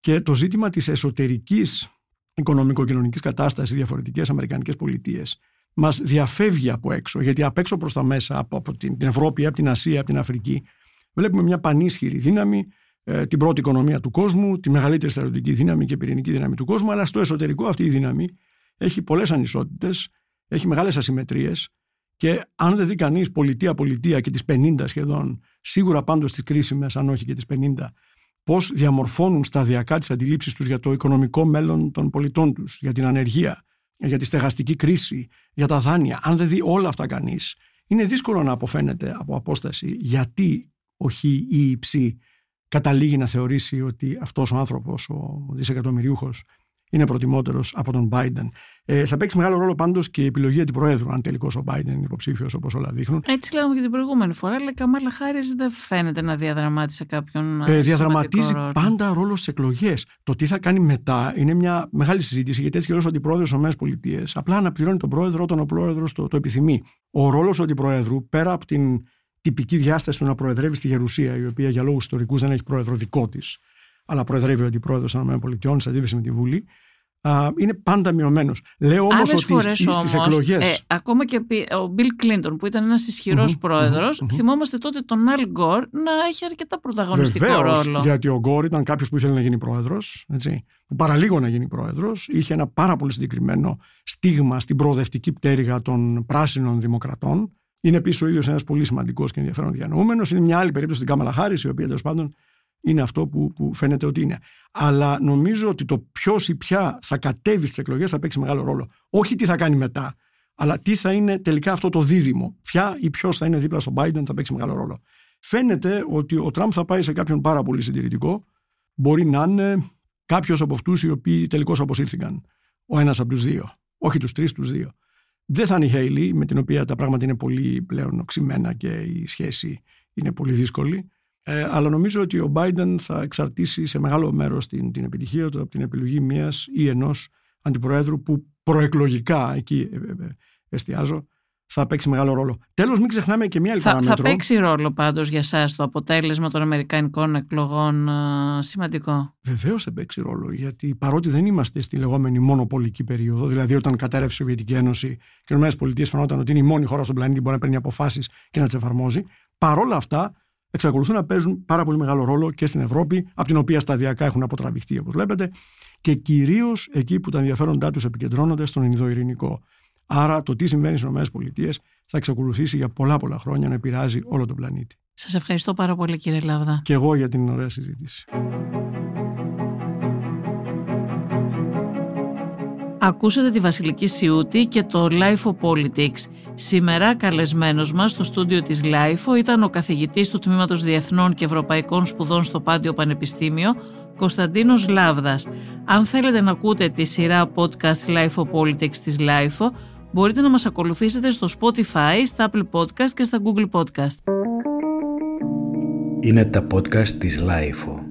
και το ζήτημα της εσωτερικής οικονομικο-κοινωνικής κατάστασης διαφορετικές Αμερικανικές πολιτείες μας διαφεύγει από έξω, γιατί απ' έξω προς τα μέσα, από, από την Ευρώπη, από την Ασία, από την Αφρική, βλέπουμε μια πανίσχυρη δύναμη, ε, την πρώτη οικονομία του κόσμου, τη μεγαλύτερη στρατιωτική δύναμη και πυρηνική δύναμη του κόσμου, αλλά στο εσωτερικό αυτή η δύναμη έχει πολλές ανισότητες, έχει μεγάλες ασυμμετρίες και αν δεν δει κανείς πολιτεία-πολιτεία και τις 50 σχεδόν, σίγουρα πάντως τις κρίσιμες, αν όχι και τις 50, πώς διαμορφώνουν σταδιακά τις αντιλήψεις τους για το οικονομικό μέλλον των πολιτών τους, για την ανεργία, για τη στεγαστική κρίση, για τα δάνεια. Αν δεν δει όλα αυτά κανείς, είναι δύσκολο να αποφαίνεται από απόσταση γιατί ο Χ ή η Ψ καταλήγει να θεωρήσει ότι αυτός ο άνθρωπος, ο δισεκατομμυριούχος, είναι προτιμότερος από τον Biden. Ε, θα παίξει μεγάλο ρόλο πάντως και η επιλογή αντιπροέδρου, αν τελικώς ο Biden είναι υποψήφιος όπως όλα δείχνουν.
Έτσι λέγαμε και την προηγούμενη φορά, αλλά η Καμάλα Χάρη δεν φαίνεται να διαδραμάτισε κάποιον.
Ε, διαδραματίζει ρόλο. πάντα ρόλο στις εκλογές. Το τι θα κάνει μετά είναι μια μεγάλη συζήτηση, γιατί έτσι και ο αντιπρόεδρος στις ΗΠΑ απλά αναπληρώνει τον πρόεδρο όταν ο πρόεδρος το, το επιθυμεί. Ο ρόλος του αντιπροέδρου, πέρα από την τυπική διάσταση του να προεδρεύει στη Γερουσία, η οποία για λόγους ιστορικούς δεν έχει πρόεδρο δικό της, αλλά προεδρεύει ο αντιπρόεδρος των ΗΠΑ σε αντίθεση με τη Βουλή, είναι πάντα μειωμένος. Λέω όμως ότι στι εκλογέ. Ε,
ακόμα και ο Μπιλ Κλίντον, που ήταν ένας ισχυρός mm-hmm, πρόεδρος, mm-hmm, θυμόμαστε τότε τον Αλ Γκορ να έχει αρκετά πρωταγωνιστικό Βεβαίως, ρόλο.
Γιατί ο Γκορ ήταν κάποιος που ήθελε να γίνει πρόεδρος, που παραλίγο να γίνει πρόεδρος. Είχε ένα πάρα πολύ συγκεκριμένο στίγμα στην προοδευτική πτέρυγα των πράσινων δημοκρατών. Είναι επίση ο ίδιος ένας πολύ σημαντικός και ενδιαφέρον διανοούμενος. Είναι μια άλλη περίπτωση στην Κάμαλα Χάρη, η οποία τέλος πάντων είναι αυτό που, που φαίνεται ότι είναι. Αλλά νομίζω ότι το ποιος ή ποια θα κατέβει στις εκλογές θα παίξει μεγάλο ρόλο. Όχι τι θα κάνει μετά, αλλά τι θα είναι τελικά αυτό το δίδυμο. Ποια ή ποιος θα είναι δίπλα στον Biden θα παίξει μεγάλο ρόλο. Φαίνεται ότι ο Τραμπ θα πάει σε κάποιον πάρα πολύ συντηρητικό. Μπορεί να είναι κάποιος από αυτούς οι οποίοι τελικώς αποσύρθηκαν. Ο ένας από τους δύο. Όχι τους τρεις, τους δύο. Δεν θα είναι η Χέιλι, με την οποία τα πράγματα είναι πολύ πλέον οξυμένα και η σχέση είναι πολύ δύσκολη. Ε, αλλά νομίζω ότι ο Biden θα εξαρτήσει σε μεγάλο μέρος την, την επιτυχία του από την επιλογή μιας ή ενός αντιπροέδρου που προεκλογικά, εκεί ε, ε, εστιάζω, θα παίξει μεγάλο ρόλο. Τέλος, μην ξεχνάμε και μια άλλη
θα,
παράμετρο.
Θα παίξει ρόλο πάντως για εσά το αποτέλεσμα των Αμερικανικών εκλογών ε, σημαντικό.
Βεβαίως θα παίξει ρόλο, γιατί παρότι δεν είμαστε στη λεγόμενη μονοπολική περίοδο, δηλαδή όταν κατέρευσε η Σοβιετική Ένωση και οι ΗΠΑ φαινόταν ότι είναι η μόνη χώρα στον πλανήτη που μπορεί να παίρνει αποφάσεις και να τις εφαρμόζει, παρόλα αυτά εξακολουθούν να παίζουν πάρα πολύ μεγάλο ρόλο και στην Ευρώπη, από την οποία σταδιακά έχουν αποτραβηχτεί, όπως βλέπετε, και κυρίως εκεί που τα ενδιαφέροντά τους επικεντρώνονται στον Ινδοειρηνικό. Άρα το τι συμβαίνει στις ΗΠΑ θα εξακολουθήσει για πολλά πολλά χρόνια να επηρεάζει όλο τον πλανήτη.
Σας ευχαριστώ πάρα πολύ κύριε Λάβδα.
Και εγώ για την ωραία συζήτηση.
Ακούσατε τη Βασιλική Σιούτη και το Life of Politics. Σήμερα καλεσμένος μας στο στούντιο της Life ήταν ο καθηγητής του Τμήματος Διεθνών και Ευρωπαϊκών Σπουδών στο Πάντιο Πανεπιστήμιο, Κωνσταντίνος Λάβδας. Αν θέλετε να ακούτε τη σειρά podcast Life of Politics της Life, μπορείτε να μας ακολουθήσετε στο Spotify, στα Apple Podcast και στα Google Podcast.
Είναι τα podcast της Life.